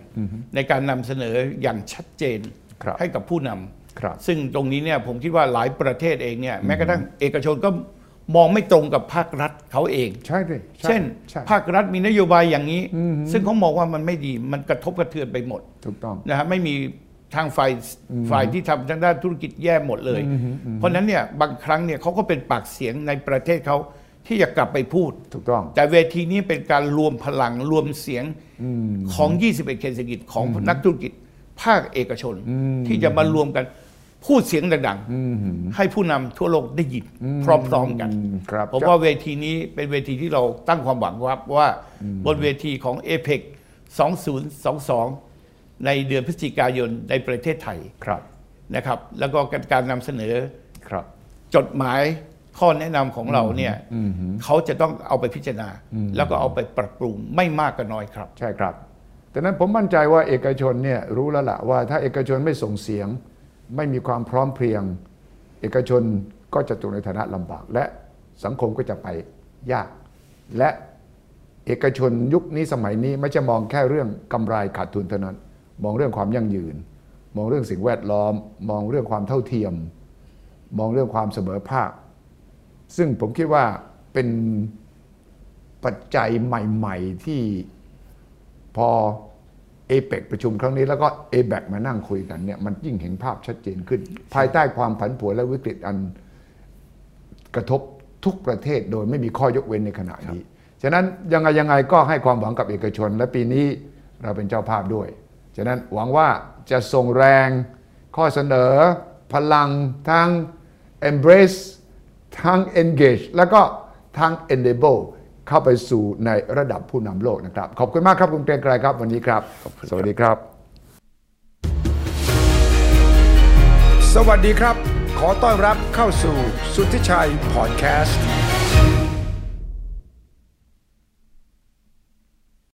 ในการนำเสนออย่างชัดเจนครับให้กับผู้นำครับซึ่งตรงนี้เนี่ยผมคิดว่าหลายประเทศเองเนี่ยแม้กระทั่งเอกชนก็มองไม่ตรงกับภาครัฐเขาเอง ใช่เลยใเช่นใช่ภาครัฐมีนโยบายอย่างนี้ ซึ่งเขามองว่ามันไม่ดีมันกระทบกระเทือนไปหมดถูกต้องนะฮะไม่มี ทางฝ่ายฝ่ายที่ทำทางด้านธุรกิจแย่หมดเลย เพราะฉะนั้นเนี่ยบางครั้งเนี่ยเขาก็เป็นปากเสียงในประเทศเขาที่จะกลับไปพูดถูกต้อง แต่เวทีนี้เป็นการรวมพลังรวมเสียงของ 21 เขตเศรษฐกิจของนักธุรกิจภาคเอกชน ที่จะมารวมกันพูดเสียงดังๆ ให้ผู้นำทั่วโลกได้ยินพร้อมๆกันอืมครับผมว่าเวทีนี้เป็นเวทีที่เราตั้งความหวังว่าว่าบนเวทีของ a p e c 2022 ในเดือนพฤศจิกายนในประเทศไทยครับนะครับ แล้วก็การนำเสนอครับ จดหมายข้อแนะนำของเราเนี่ยเขาจะต้องเอาไปพิจารณา แล้วก็เอาไปปรับปรุงไม่มากก็น้อยครับ ใช่ครับแต่นั้นผมมั่นใจว่าเอกชนเนี่ยรู้แล้วล่ะว่าถ้าเอกชนไม่ส่งเสียง ไม่มีความพร้อมเพรียง เอกชนก็จะตกในฐานะลำบาก และสังคมก็จะไปยาก และเอกชนยุคนี้สมัยนี้ไม่จะมองแค่เรื่องกำไรขาดทุนเท่านั้น มองเรื่องความยั่งยืน มองเรื่องสิ่งแวดล้อม มองเรื่องความเท่าเทียม มองเรื่องความเสมอภาค ซึ่งผมคิดว่าเป็นปัจจัยใหม่ ๆ ที่พอเอเปกประชุมครั้งนี้แล้วก็เอแบกมานั่งคุยกันเนี่ยมันยิ่งเห็นภาพชัดเจนขึ้น ภายใต้ความผันผวนและวิกฤตอันกระทบทุกประเทศโดยไม่มีข้อยกเว้นในขณะนี้ ฉะนั้นยังไงยังไงก็ให้ความหวังกับเอกชน และปีนี้เราเป็นเจ้าภาพด้วย ฉะนั้นหวังว่าจะส่งแรงข้อเสนอ พลังทั้ง embrace ทั้ง engage แล้วก็ทั้ง enable เข้าไปสู่ในระดับผู้นำโลกนะครับ ขอบคุณมากครับคุณเกรียงไกรครับวันนี้ครับ สวัสดีครับ สวัสดีครับ ขอต้อนรับเข้าสู่สุทธิชัยพอดแคสต์